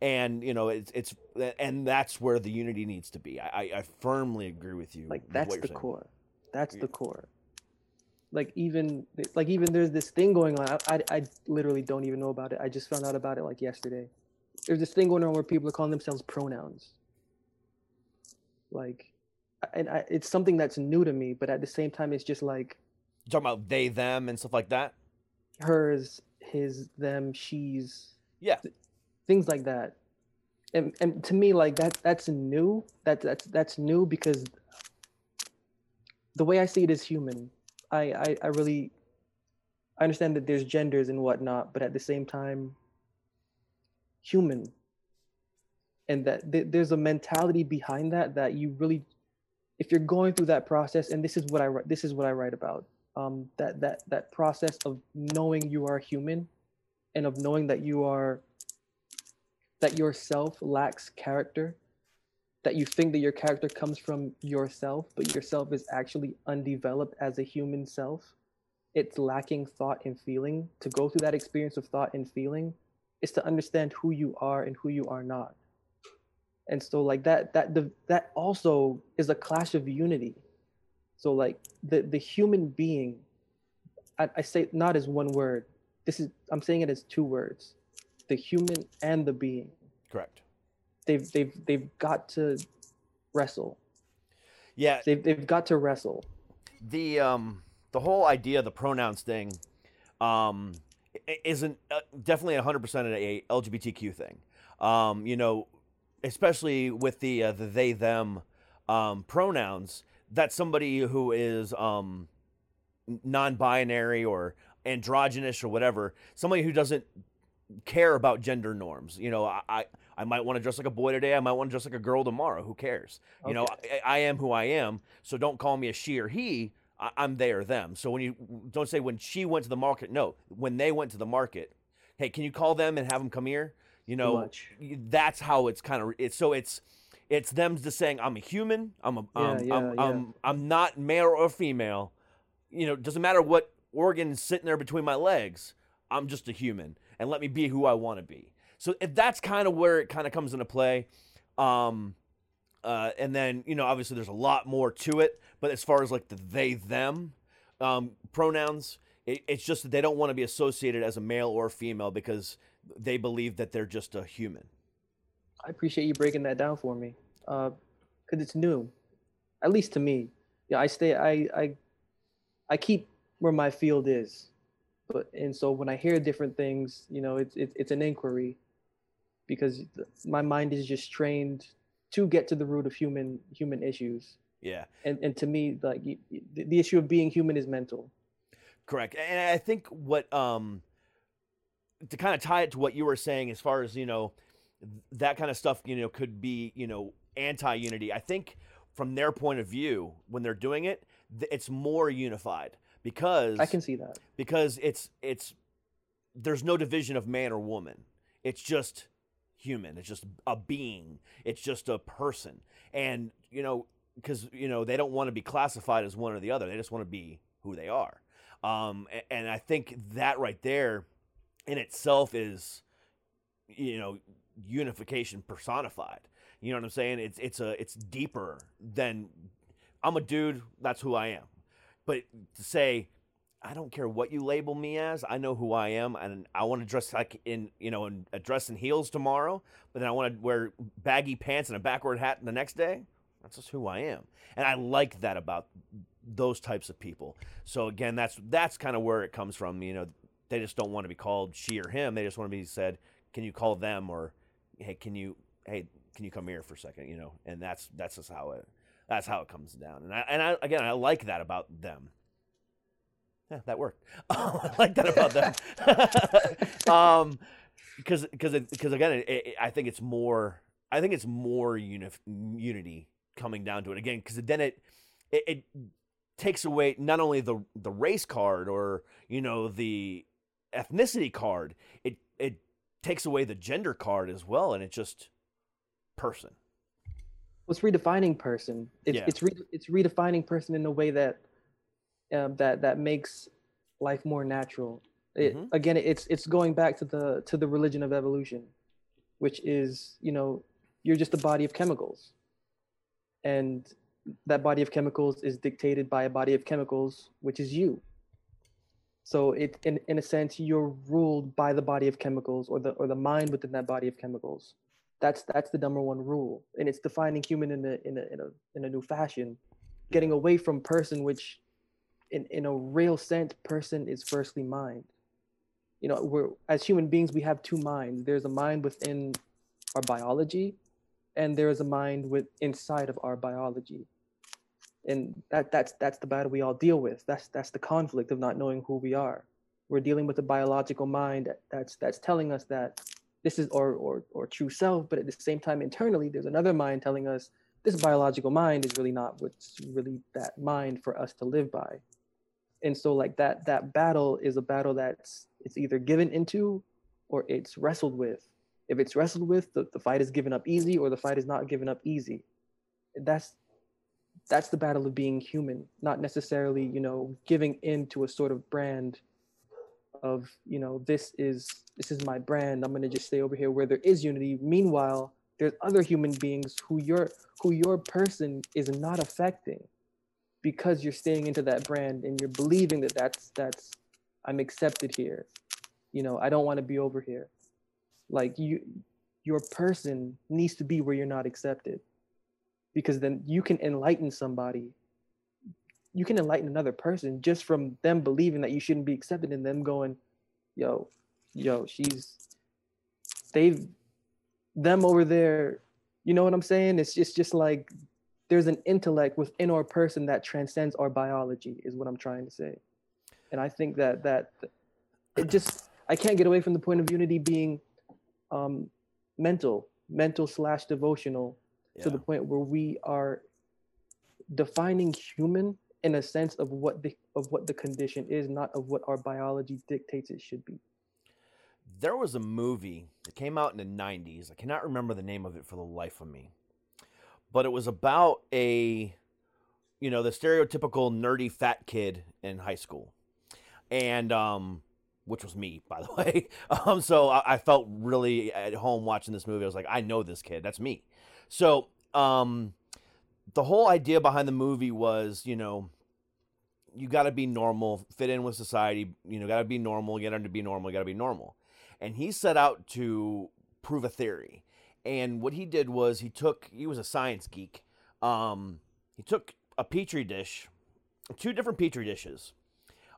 And you know, it's it's and that's where the unity needs to be. I, I- firmly agree with you. like that's the saying. core that's Yeah. the core like even like even there's this thing going on I, I i literally don't even know about it i just found out about it like yesterday there's this thing going on where people are calling themselves pronouns like and I, it's something that's new to me but at the same time it's just like You talking about they, them, and stuff like that. hers his them she's Yeah. things like that. And and to me like that that's new. That that's that's new because the way i see it is human. I i, I really i understand that there's genders and whatnot but at the same time human. And that th- there's a mentality behind that that you really if you're going through that process and this is what i write this is what i write about um, that that that process of knowing you are human and of knowing that you are that yourself lacks character that you think that your character comes from yourself but yourself is actually undeveloped as a human self it's lacking thought and feeling. To go through that experience of thought and feeling is to understand who you are and who you are not. And so like that that the, that also is a clash of unity so like the the human being I, I say not as one word. This is i'm saying it as two words the human and the being. Correct. they've they've they've got to wrestle. Yeah. they've, they've got to wrestle. The um the whole idea of the pronouns thing um isn't uh, definitely 100% a lgbtq thing. Um you know especially with the uh, the they them um pronouns that's somebody who is um non-binary or androgynous or whatever somebody who doesn't care about gender norms you know i i, I might want to dress like a boy today i might want to dress like a girl tomorrow who cares? You know I, I am who i am so don't call me a she or he I, i'm they or them. So when you don't say when she went to the market no when they went to the market hey can you call them and have them come here? You know that's how it's kind of it's so it's it's them just saying i'm a human i'm a Yeah, um, yeah, I'm, yeah. I'm i'm not male or female you know doesn't matter what organ is sitting there between my legs i'm just a human and let me be who i want to be so if that's kind of where it kind of comes into play um uh, and then you know obviously there's a lot more to it but as far as like the they them um, pronouns It, it's just that they don't want to be associated as a male or female because they believe that they're just a human. I appreciate you breaking that down for me, because it's new, at least to me. Yeah, I stay. I I I keep where my field is, but and so when I hear different things, you know, it's it's it's an inquiry, because my mind is just trained to get to the root of human human issues, Yeah, and and to me, like y- y- the, the issue of being human is mental. correct. And I think what um to kind of tie it to what you were saying as far as you know that kind of stuff you know could be you know anti-unity. I think from their point of view when they're doing it, it's more unified because I can see that. because it's it's there's no division of man or woman. It's just human. It's just a being. It's just a person. And you know, because you know they don't want to be classified as one or the other. They just want to be who they are. Um, a- and I think that right there, in itself, is you know unification personified. You know what I'm saying? It's it's a it's deeper than I'm a dude. That's who I am. But to say I don't care what you label me as. I know who I am, and I want to dress like in you know in a dress and heels tomorrow. But then I want to wear baggy pants and a backward hat the next day. That's just who I am, and I like that about those types of people. So again, that's that's kind of where it comes from. You know, they just don't want to be called she or him. They just want to be said, "Can you call them?" or "Hey, can you hey can you come here for a second? You know, and that's that's just how it that's how it comes down. And I and I again I like that about them. Yeah, that worked. Oh, I like that about them. um, because because because again, it, it, I think it's more. I think it's more unif- unity coming down to it again. Because then it, it it takes away not only the the race card or you know the ethnicity card. It it takes away the gender card as well, and it's just person. What's redefining person? It's Yeah. it's re, it's redefining person in a way that um, that that makes life more natural. It, Mhm. Again, it's it's going back to the to the religion of evolution, which is you know you're just a body of chemicals, and that body of chemicals is dictated by a body of chemicals, which is you. So it in in a sense you're ruled by the body of chemicals or the or the mind within that body of chemicals. That's that's the number one rule, and it's defining human in a in a in a in a new fashion, getting away from person, which, in in a real sense, person is firstly mind. You know, we're as human beings we have two minds. There's a mind within our biology, and there is a mind with inside of our biology. And that that's that's the battle we all deal with. That's that's the conflict of not knowing who we are. We're dealing with a biological mind that's that's telling us that this is or or or true self but at the same time internally there's another mind telling us this biological mind is really not what's really that mind for us to live by and so like that that battle is a battle that's it's either given into or it's wrestled with if it's wrestled with the, the fight is given up easy or the fight is not given up easy that's that's the battle of being human not necessarily you know giving in to a sort of brand of you know this is this is my brand. I'm to just stay over here where there is unity. Meanwhile there's other human beings who your who your person is not affecting because you're staying into that brand and you're believing that that's that's i'm accepted here. You know i don't want to be over here. Like you your person needs to be where you're not accepted because then you can enlighten somebody. You can enlighten another person just from them believing that you shouldn't be accepted and them going yo yo she's they've them over there you know what i'm saying? It's just just like there's an intellect within our person that transcends our biology is what i'm trying to say. And i think that that it just i can't get away from the point of unity being um mental mental slash devotional to the point where we are defining human in a sense of what the of what the condition is not of what our biology dictates it should be There was a movie that came out in the 90s. I cannot remember the name of it for the life of me. But it was about a, you know, the stereotypical nerdy fat kid in high school. And, um, which was me, by the way. Um, so I, I felt really at home watching this movie. I was like, I know this kid. That's me. So, um, the whole idea behind the movie was, you know, you got to be normal, fit in with society. You know, got to be normal. You got to be normal. Got to be normal. And he set out to prove a theory. And what he did was he took. He was a science geek. Um, he took a petri dish, two different petri dishes.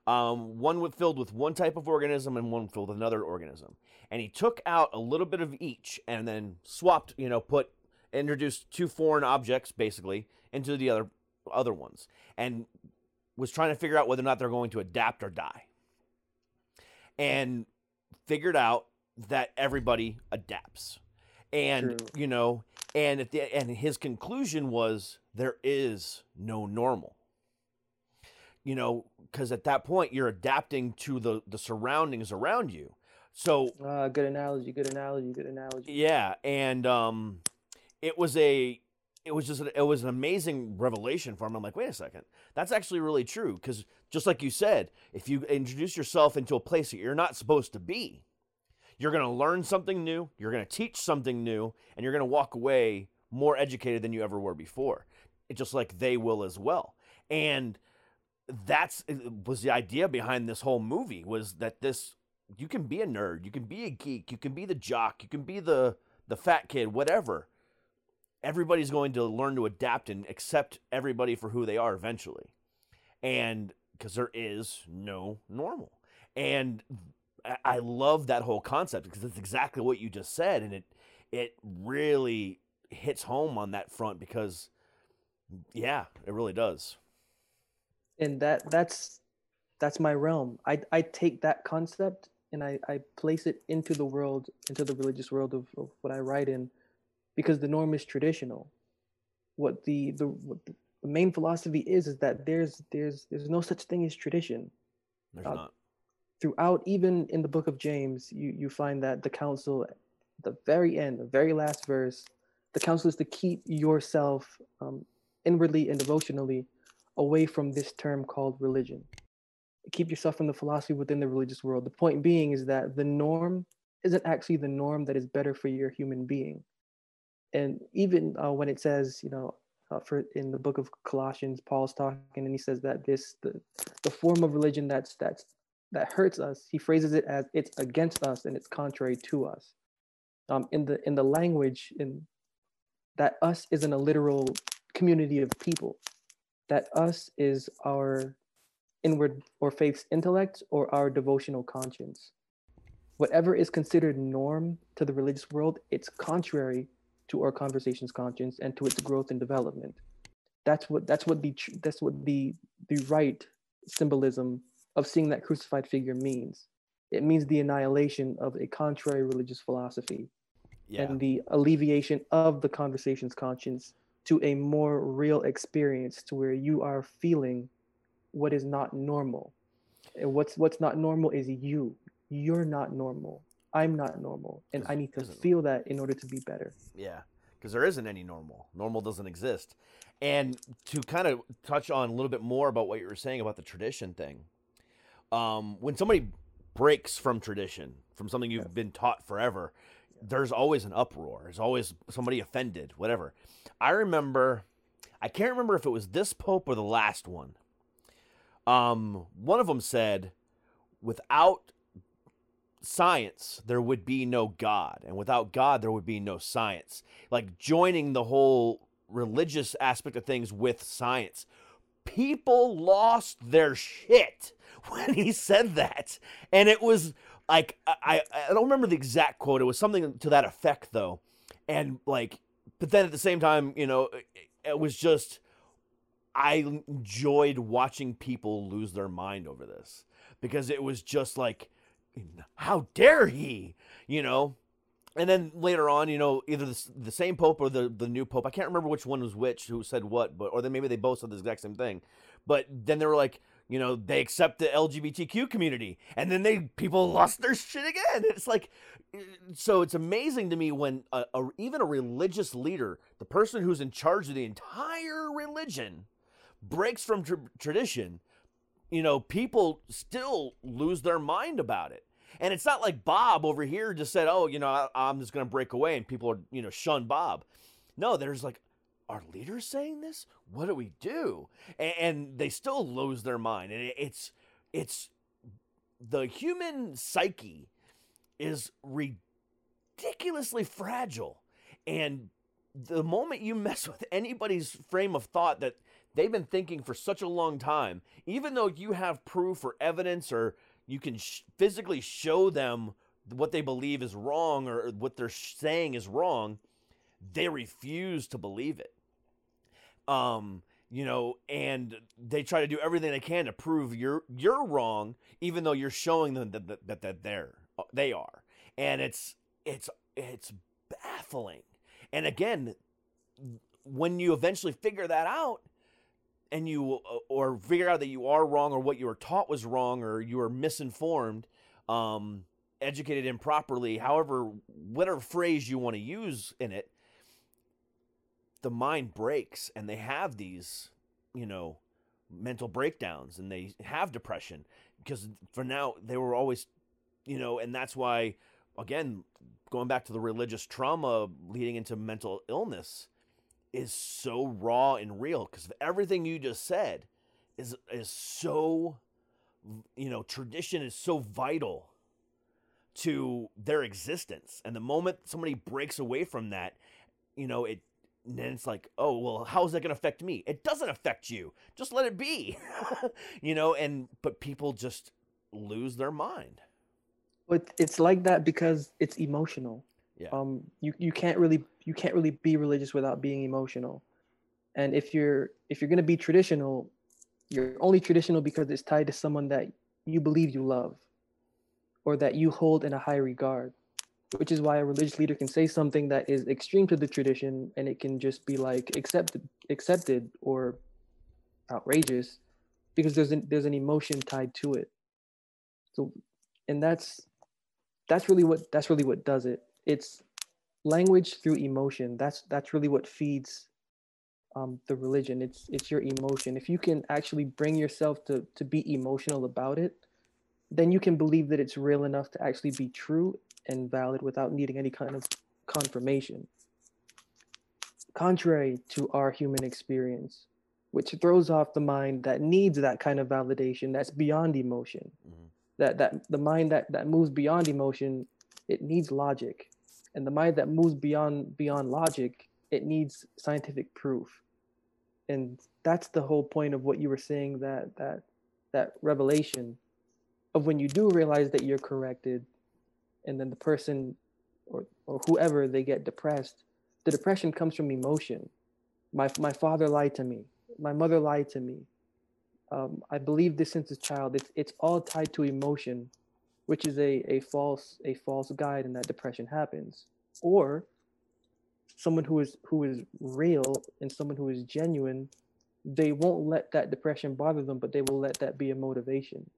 Um, one filled with one type of organism and one filled with another organism. And he took out a little bit of each and then swapped, you know, put introduced two foreign objects basically into the other other ones and was trying to figure out whether or not they're going to adapt or die. And figured out that everybody adapts. And True. you know, and at the and his conclusion was there is no normal. You know, because at that point you're adapting to the the surroundings around you. So Uh, good analogy. Good analogy. Good analogy. yeah, and um, it was a, it was just, it was an amazing revelation for him. I'm like, wait a second, that's actually really true because just like you said, if you introduce yourself into a place that you're not supposed to be, you're gonna learn something new, you're gonna teach something new, and you're gonna walk away more educated than you ever were before. It's just like they will as well, and that's was the idea behind this whole movie was that this you can be a nerd, you can be a geek, you can be the jock, you can be the the fat kid, whatever. Everybody's going to learn to adapt and accept everybody for who they are eventually. And because there is no normal. And I- love that whole concept because it's exactly what you just said and it it really hits home on that front because yeah, it really does. and that that's that's my realm i i take that concept and i i place it into the world into the religious world of, of what i write in because the norm is traditional. What the the what the main philosophy is is that there's there's there's no such thing as tradition. There's Uh, not. throughout even in the book of james you you find that the counsel the very end the very last verse the counsel is to keep yourself um, inwardly and devotionally away from this term called religion. Keep yourself from the philosophy within the religious world. The point being is that the norm isn't actually the norm that is better for your human being and even uh, when it says you know uh, for in the book of colossians paul's talking and he says that this the, the form of religion that's that's that hurts us he phrases it as it's against us and it's contrary to us. Um, in the in the language in that us isn't a literal community of people. That us is our inward or faith's intellect or our devotional conscience. Whatever is considered norm to the religious world it's contrary to our conversations conscience and to its growth and development. That's what that's what the that's what the the right symbolism of seeing that crucified figure means. It means the annihilation of a contrary religious philosophy Yeah. and the alleviation of the conversations conscience to a more real experience to where you are feeling what is not normal. And what's what's not normal is you. You're not normal i'm not normal and i need to feel that in order to be better Yeah, because there isn't any normal. Normal doesn't exist. And to kind of touch on a little bit more about what you were saying about the tradition thing, um, when somebody breaks from tradition, from something you've been taught forever, there's always an uproar. There's always somebody offended, whatever. I remember, I can't remember if it was this pope or the last one. Um, one of them said, without science, there would be no God. And without God, there would be no science. Like joining the whole religious aspect of things with science. People lost their shit when he said that. And it was like, I, I don't remember the exact quote. It was something to that effect, though. And like, but then at the same time, you know, it, it was just, I enjoyed watching people lose their mind over this because it was just like, how dare he you know? And then later on you know either the, the same pope or the, the new pope i can't remember which one was which who said what but or then maybe they both said the exact same thing. But then they were like you know they accept the lgbtq community and then they people lost their shit again. It's like so it's amazing to me when a, a, even a religious leader the person who's in charge of the entire religion breaks from tr- tradition you know, people still lose their mind about it. And it's not like Bob over here just said, "Oh, you know, I, I'm just going to break away," and people are, you know, shun Bob. No, there's like our leaders saying this? What do we do? And, and they still lose their mind. And it, it's it's the human psyche is ridiculously fragile. And the moment you mess with anybody's frame of thought that they've been thinking for such a long time, even though you have proof or evidence or you can sh- physically show them what they believe is wrong or what they're saying is wrong, they refuse to believe it. Um, you know, and they try to do everything they can to prove you're you're wrong, even though you're showing them that that, that, that they're they are, and it's it's it's baffling. And again, when you eventually figure that out, and you or figure out that you are wrong or what you were taught was wrong or you were misinformed, um, educated improperly, however, whatever phrase you want to use in it, the mind breaks and they have these, you know, mental breakdowns and they have depression because for now they were always, you know, and that's why, again, going back to the religious trauma leading into mental illness is so raw and real because everything you just said is is so you know tradition is so vital to their existence. And the moment somebody breaks away from that you know it then it's like oh well how's that going to affect me? It doesn't affect you. Just let it be. You know and but people just lose their mind. But it's like that because it's emotional. Yeah. Um you, you can't really you can't really be religious without being emotional. And if you're if you're going to be traditional you're only traditional because it's tied to someone that you believe you love or that you hold in a high regard which is why a religious leader can say something that is extreme to the tradition and it can just be like accepted accepted or outrageous because there's an, there's an emotion tied to it. So and that's that's really what that's really what does it. It's language through emotion that's that's really what feeds um, the religion. It's it's your emotion. If you can actually bring yourself to to be emotional about it then you can believe that it's real enough to actually be true and valid without needing any kind of confirmation. Contrary to our human experience which throws off the mind that needs that kind of validation that's beyond emotion. Mhm. that that the mind that that moves beyond emotion it needs logic and the mind that moves beyond beyond logic it needs scientific proof. And that's the whole point of what you were saying that that that revelation of when you do realize that you're corrected and then the person or or whoever they get depressed the depression comes from emotion. My my father lied to me. My mother lied to me. Um, i believe this since a child. It's it's all tied to emotion which is a, a false a false guide and that depression happens. Or someone who is who is real and someone who is genuine they won't let that depression bother them but they will let that be a motivation.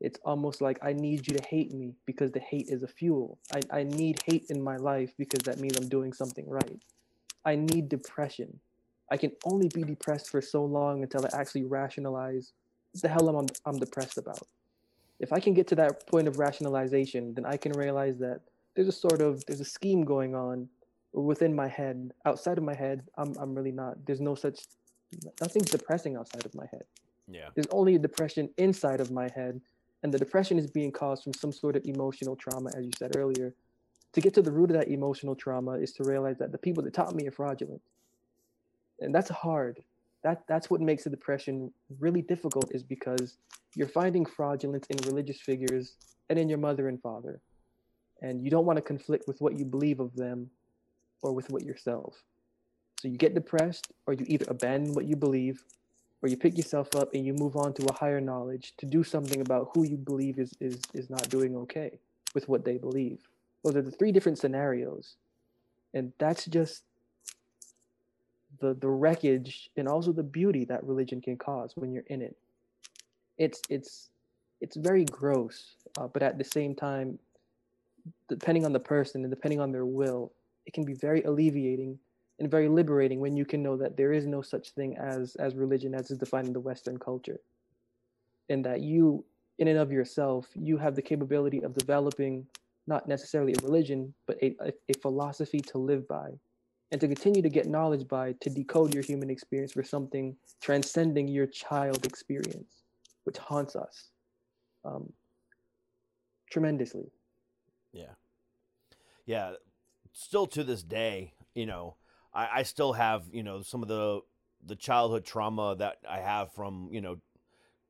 It's almost like i need you to hate me because the hate is a fuel. I, I need hate in my life because that means i'm doing something right. I need depression. I can only be depressed for so long until i actually rationalize the hell i'm, I'm depressed about if I can get to that point of rationalization, then I can realize that there's a sort of there's a scheme going on within my head. Outside of my head, I'm I'm really not. There's no such nothing's depressing outside of my head. yeah There's only a depression inside of my head, and the depression is being caused from some sort of emotional trauma, as you said earlier. To get to the root of that emotional trauma is to realize that the people that taught me are fraudulent, and that's hard. That that's what makes the depression really difficult, is because you're finding fraudulence in religious figures and in your mother and father, and you don't want to conflict with what you believe of them, or with what yourself. So you get depressed, or you either abandon what you believe, or you pick yourself up and you move on to a higher knowledge to do something about who you believe is is is not doing okay with what they believe. Those are the three different scenarios, and that's just the the wreckage and also the beauty that religion can cause when you're in it. It's it's it's very gross, uh, but at the same time, depending on the person and depending on their will, it can be very alleviating and very liberating when you can know that there is no such thing as as religion as is defined in the Western culture, and that you, in and of yourself, you have the capability of developing not necessarily a religion, but a, a, a philosophy to live by, and to continue to get knowledge by to decode your human experience for something transcending your child experience, which haunts us um, tremendously. Yeah. Yeah. Still to this day, you know, I, I still have, you know, some of the the childhood trauma that I have from, you know,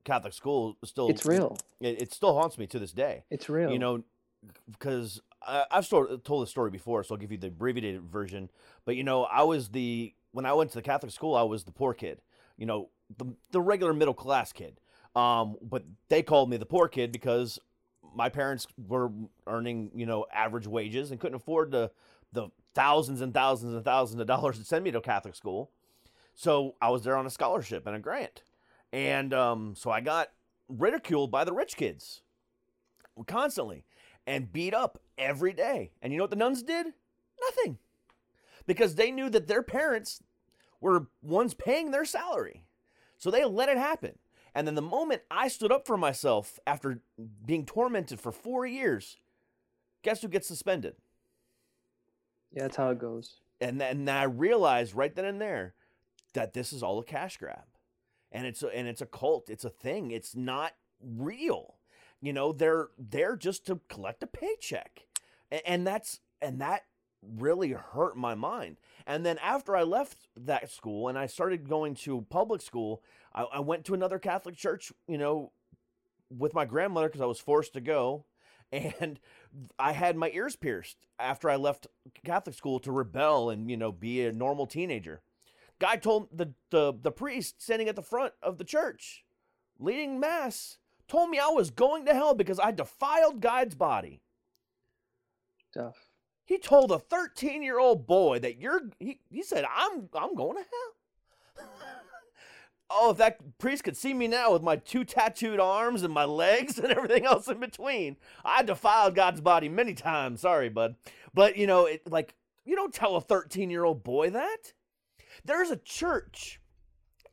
Catholic school still It's real. It, it still haunts me to this day. It's real. You know, because I, I've sort told the story before, so I'll give you the abbreviated version. But you know, I was the when I went to the Catholic school, I was the poor kid. You know, the the regular middle class kid. Um, but they called me the poor kid because my parents were earning you know average wages and couldn't afford the the thousands and thousands and thousands of dollars to send me to Catholic school. So I was there on a scholarship and a grant, and um, so I got ridiculed by the rich kids constantly and beat up every day. And you know what the nuns did? Nothing. Because they knew that their parents were ones paying their salary. So they let it happen. And then the moment I stood up for myself after being tormented for four years, guess who gets suspended? yeah, that's how it goes. And then I realized right then and there that this is all a cash grab. And it's a, and it's a cult. It's a thing. It's not real. You know, they're they're just to collect a paycheck. And, and that's and that really hurt my mind. And then after I left that school and I started going to public school, I, I went to another Catholic church, you know, with my grandmother because I was forced to go. And I had my ears pierced after I left Catholic school to rebel and, you know, be a normal teenager. Guy told the, the, the priest standing at the front of the church, leading mass, told me I was going to hell because I defiled God's body. Tough. He told a 13 year old boy that you're, he, he said, I'm, I'm going to hell. oh, if that priest could see me now with my two tattooed arms and my legs and everything else in between, I defiled God's body many times. Sorry, bud. But, you know, it, like, you don't tell a 13 year old boy that. There's a church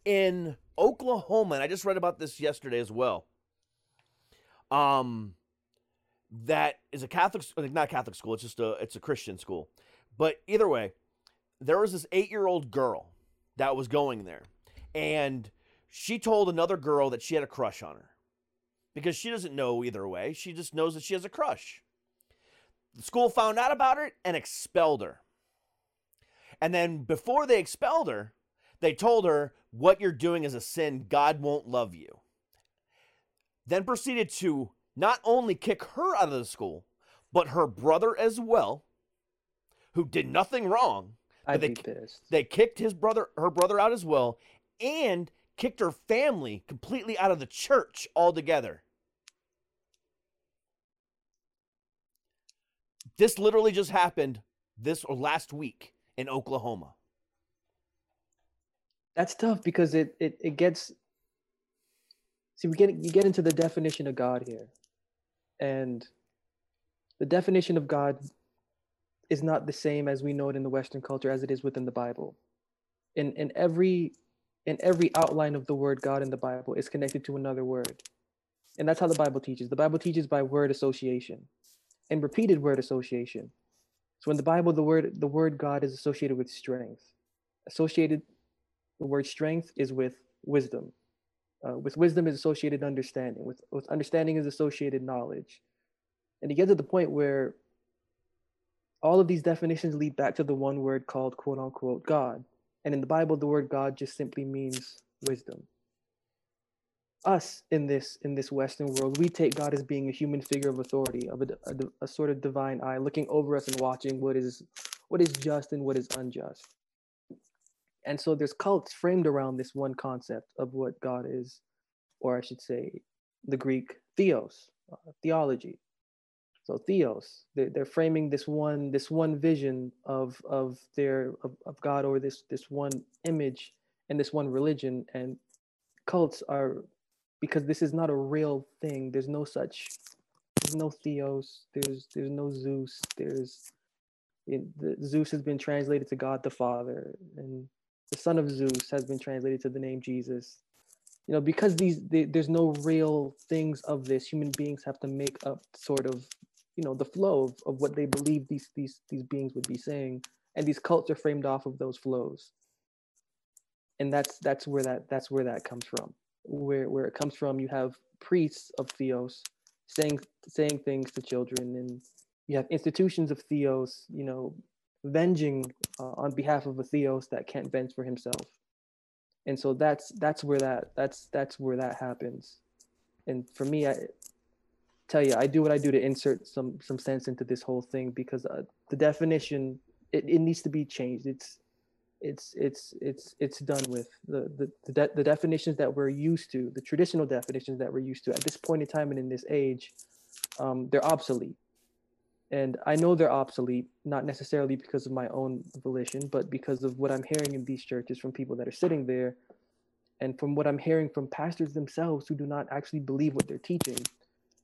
in Oklahoma, and I just read about this yesterday as well. Um, that is a Catholic, not Catholic school. It's just a, it's a Christian school. But either way, there was this eight year old girl that was going there, and she told another girl that she had a crush on her because she doesn't know either way. She just knows that she has a crush. The school found out about it and expelled her. And then before they expelled her, they told her, What you're doing is a sin. God won't love you. Then proceeded to not only kick her out of the school, but her brother as well, who did nothing wrong. I'd they, be pissed. They kicked his brother, her brother out as well, and kicked her family completely out of the church altogether. This literally just happened this or last week in Oklahoma. That's tough because it it, it gets see we get you get into the definition of God here. And the definition of God is not the same as we know it in the Western culture as it is within the Bible. In in every in every outline of the word God in the Bible is connected to another word. And that's how the Bible teaches. The Bible teaches by word association and repeated word association. So in the Bible, the word the word God is associated with strength. Associated the word strength is with wisdom. Uh, with wisdom is associated understanding. With, with understanding is associated knowledge. And you get to the point where all of these definitions lead back to the one word called quote unquote God. And in the Bible, the word God just simply means wisdom. Us in this in this Western world, we take God as being a human figure of authority, of a, a, a sort of divine eye, looking over us and watching what is what is just and what is unjust. And so there's cults framed around this one concept of what God is, or I should say, the Greek theos, uh, theology. So theos, they're, they're framing this one this one vision of of their of, of God or this this one image and this one religion. And cults are because this is not a real thing. There's no such. There's no theos. There's there's no Zeus. There's it, the, Zeus has been translated to God the Father, and the son of Zeus has been translated to the name Jesus. You know, because these they, there's no real things of this. Human beings have to make up sort of, you know, the flow of, of what they believe these these these beings would be saying and these cults are framed off of those flows and that's that's where that that's where that comes from where where it comes from you have priests of theos saying saying things to children and you have institutions of theos you know venging uh, on behalf of a theos that can't venge for himself. And so that's that's where that that's that's where that happens. And for me i tell you i do what i do to insert some some sense into this whole thing because uh, the definition it, it needs to be changed. It's it's it's it's it's done with the the the, de- the definitions that we're used to the traditional definitions that we're used to at this point in time and in this age um, they're obsolete and i know they're obsolete not necessarily because of my own volition but because of what i'm hearing in these churches from people that are sitting there and from what i'm hearing from pastors themselves who do not actually believe what they're teaching.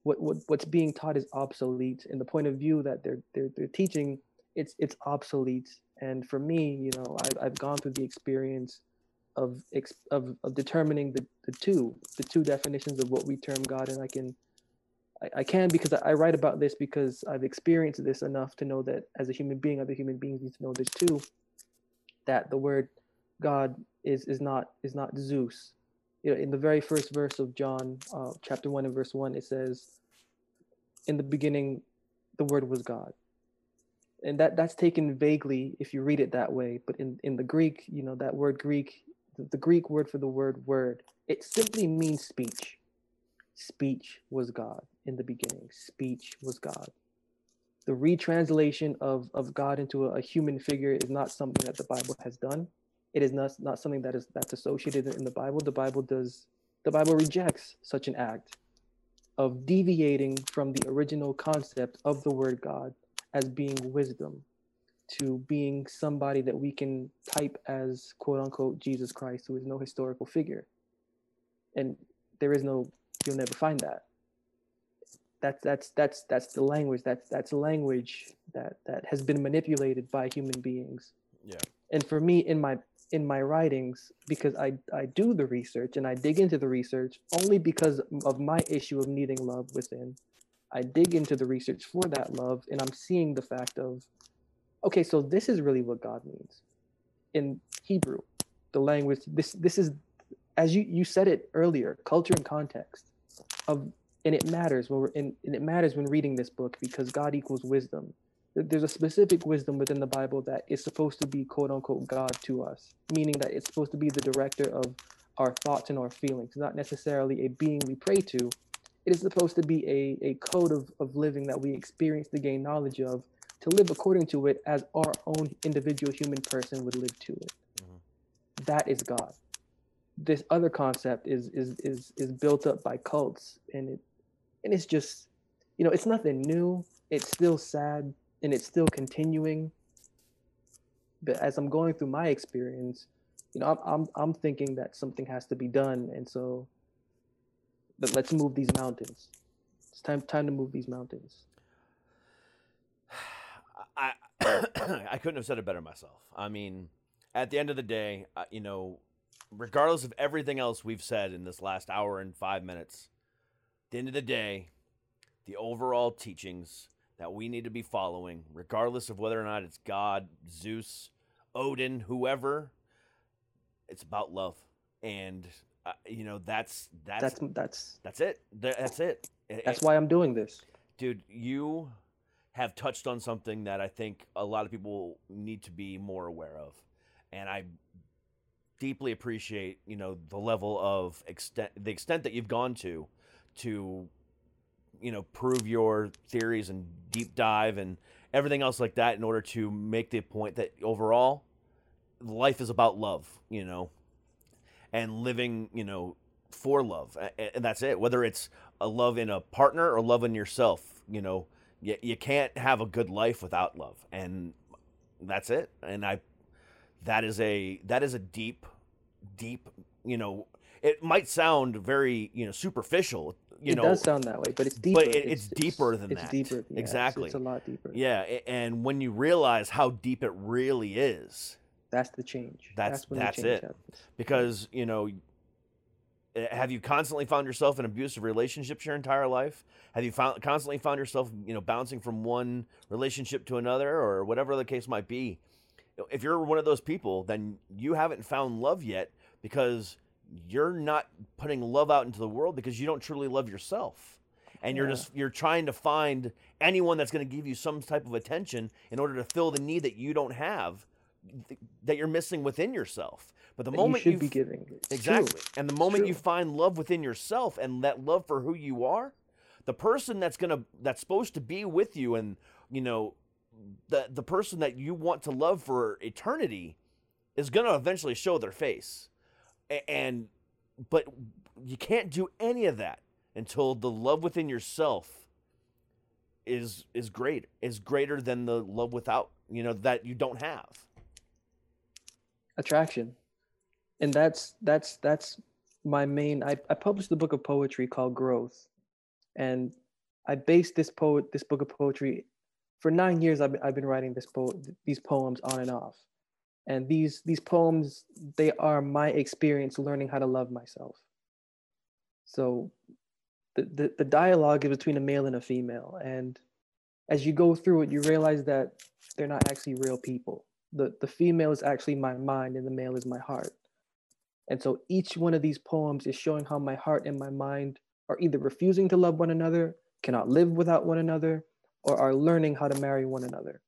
What, what what's being taught is obsolete. In the point of view that they're they're, they're teaching it's it's obsolete. And for me you know I've, I've gone through the experience of of, of determining the, the two the two definitions of what we term god. And i can I, I can because I, I write about this because i've experienced this enough to know that as a human being other human beings need to know this too that the word god is is not is not zeus. You know in the very first verse of john uh, chapter 1 and verse 1 it says in the beginning the word was god. And that that's taken vaguely if you read it that way but in in the greek you know that word greek the, the greek word for the word word it simply means speech speech was god in the beginning. Speech was god. The retranslation of of god into a, a human figure is not something that the bible has done. It is not not something that is that's associated in the bible. The bible does the bible rejects such an act of deviating from the original concept of the word god as being wisdom to being somebody that we can type as quote unquote Jesus Christ, who is no historical figure. And there is no, you'll never find that. That's that's that's that's the language. That's that's language that that has been manipulated by human beings. Yeah. And for me, in my in my writings, because I I do the research and I dig into the research only because of my issue of needing love within I dig into the research for that love and I'm seeing the fact of, okay, so this is really what God means in Hebrew, the language. This this is, as you you said it earlier, culture and context of, and it matters when we're in, and it matters when reading this book because God equals wisdom. There's a specific wisdom within the Bible that is supposed to be quote unquote God to us, meaning that it's supposed to be the director of our thoughts and our feelings, not necessarily a being we pray to, it is supposed to be a, a code of, of living that we experience to gain knowledge of, to live according to it as our own individual human person would live to it. Mm-hmm. That is God. This other concept is is is is built up by cults and it and it's just you know, it's nothing new. It's still sad and it's still continuing. But as I'm going through my experience, you know, I'm I'm I'm thinking that something has to be done. And so but let's move these mountains. It's time time to move these mountains. I I couldn't have said it better myself. I mean, at the end of the day, uh, you know, regardless of everything else we've said in this last hour and 5 minutes, at the end of the day, the overall teachings that we need to be following, regardless of whether or not it's God, Zeus, Odin, whoever, it's about love. And uh, you know that's that's that's that's that's it. That's it. That's why I'm doing this, dude. You have touched on something that I think a lot of people need to be more aware of, and I deeply appreciate you know the level of extent the extent that you've gone to to you know prove your theories and deep dive and everything else like that in order to make the point that overall life is about love you know and living, you know, for love. And that's it. Whether it's a love in a partner or love in yourself, you know, you, you can't have a good life without love. And that's it. And I, that is a, that is a deep, deep, you know, it might sound very, you know, superficial, you it know, does sound that way, but it's deeper. But it, it's, it's, deeper than that. it's that. Deeper, yeah, exactly. It's, it's, a lot deeper. Yeah, and when you realize how deep it really is, that's the change. That's that's, that's it. Happens. Because you know, eh, have you constantly found yourself in abusive relationships your entire life? Have you found constantly found yourself you know bouncing from one relationship to another or whatever the case might be? If you're one of those people, then you haven't found love yet because you're not putting love out into the world because you don't truly love yourself. And you're just you're trying to find anyone that's going to give you some type of attention in order to fill the need that you don't have th- that you're missing within yourself. But the that moment you should be giving. It's true. Exactly. And the moment you find love within yourself and that love for who you are, the person that's going to that's supposed to be with you and, you know, the the person that you want to love for eternity is going to eventually show their face. And but you can't do any of that until the love within yourself is is great is greater than the love without, you know, that you don't have. attraction and that's that's that's my main I, I published a book of poetry called growth and i based this poet this book of poetry for nine years i've, been- I've been writing this po- these poems on and off. And these these poems they are my experience learning how to love myself. So the, the, the dialogue is between a male and a female. And as you go through it you realize that they're not actually real people. The the female is actually my mind and the male is my heart. And so each one of these poems is showing how my heart and my mind are either refusing to love one another cannot live without one another or are learning how to marry one another.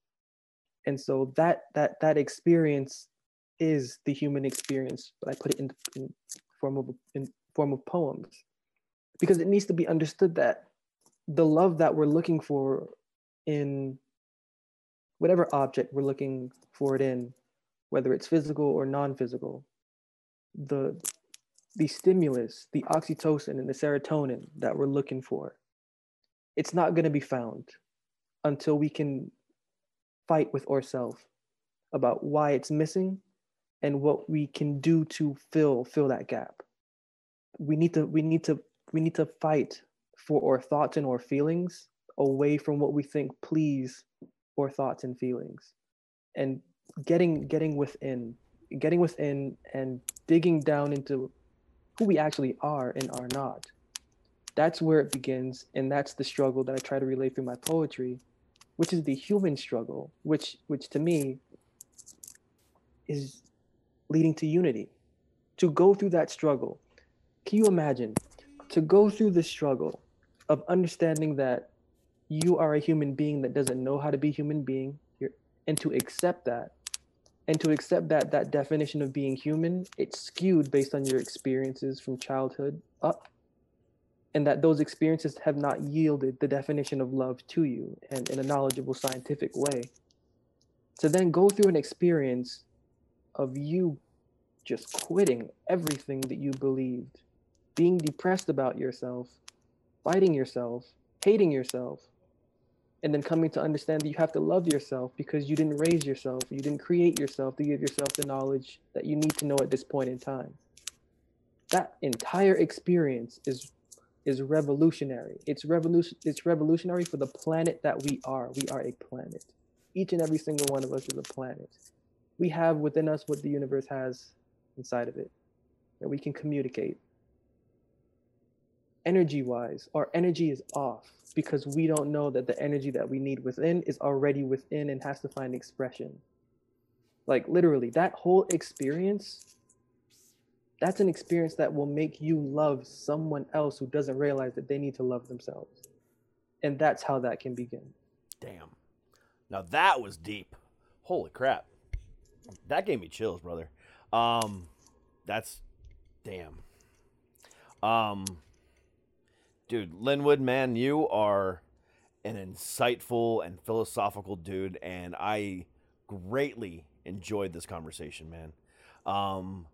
And so that that that experience is the human experience but i put it in, in form of in form of poems because it needs to be understood that the love that we're looking for in whatever object we're looking for it in, whether it's physical or non-physical, the the stimulus, the oxytocin and the serotonin that we're looking for, it's not going to be found until we can fight with ourselves about why it's missing and what we can do to fill fill that gap. We need to we need to we need to fight for our thoughts and our feelings away from what we think please our thoughts and feelings and getting getting within getting within and digging down into who we actually are and are not that's where it begins and that's the struggle that i try to relay through my poetry which is the human struggle which which to me is leading to unity. To go through that struggle can you imagine? To go through the struggle of understanding that you are a human being that doesn't know how to be human being and to accept that and to accept that that definition of being human it's skewed based on your experiences from childhood up and that those experiences have not yielded the definition of love to you and in a knowledgeable scientific way. To then go through an experience of you just quitting everything that you believed being depressed about yourself fighting yourself hating yourself and then coming to understand that you have to love yourself because you didn't raise yourself you didn't create yourself to give yourself the knowledge that you need to know at this point in time. That entire experience is is revolutionary. It's revolution it's revolutionary for the planet that we are. We are a planet. Each and every single one of us is a planet. We have within us what the universe has inside of it that we can communicate. Energy wise our energy is off because we don't know that the energy that we need within is already within and has to find expression. Like literally that whole experience that's an experience that will make you love someone else who doesn't realize that they need to love themselves and that's how that can begin Damn. Now that was deep. Holy crap. That gave me chills, brother. Um that's damn. Um dude, Linwood, man, you are an insightful and philosophical dude and I greatly enjoyed this conversation, man. Um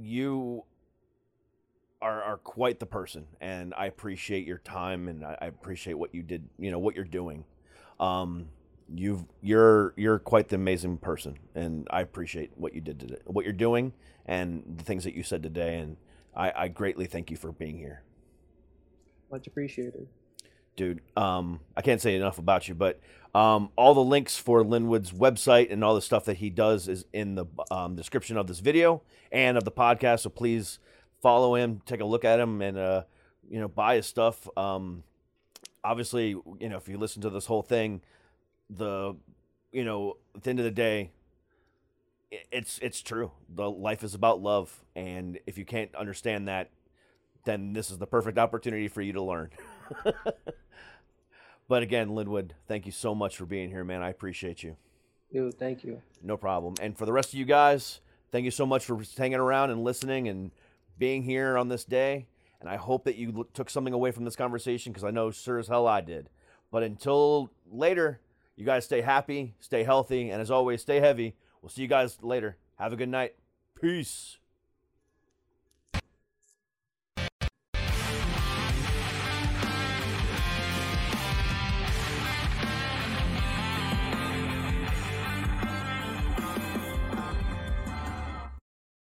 you are, are quite the person and I appreciate your time and I, I appreciate what you did, you know, what you're doing. Um, you've, you're, you're quite the amazing person and I appreciate what you did today, what you're doing and the things that you said today. And I, I greatly thank you for being here, much appreciated dude. Um, I can't say enough about you, but, um, all the links for Linwood's website and all the stuff that he does is in the um, description of this video and of the podcast. So please follow him, take a look at him, and uh, you know buy his stuff. Um, obviously, you know if you listen to this whole thing, the you know at the end of the day, it's it's true. The life is about love, and if you can't understand that, then this is the perfect opportunity for you to learn. but again, Linwood, thank you so much for being here, man. I appreciate you. Dude, thank you. No problem. And for the rest of you guys, thank you so much for hanging around and listening and being here on this day. And I hope that you took something away from this conversation because I know sure as hell I did. But until later, you guys stay happy, stay healthy, and as always, stay heavy. We'll see you guys later. Have a good night. Peace.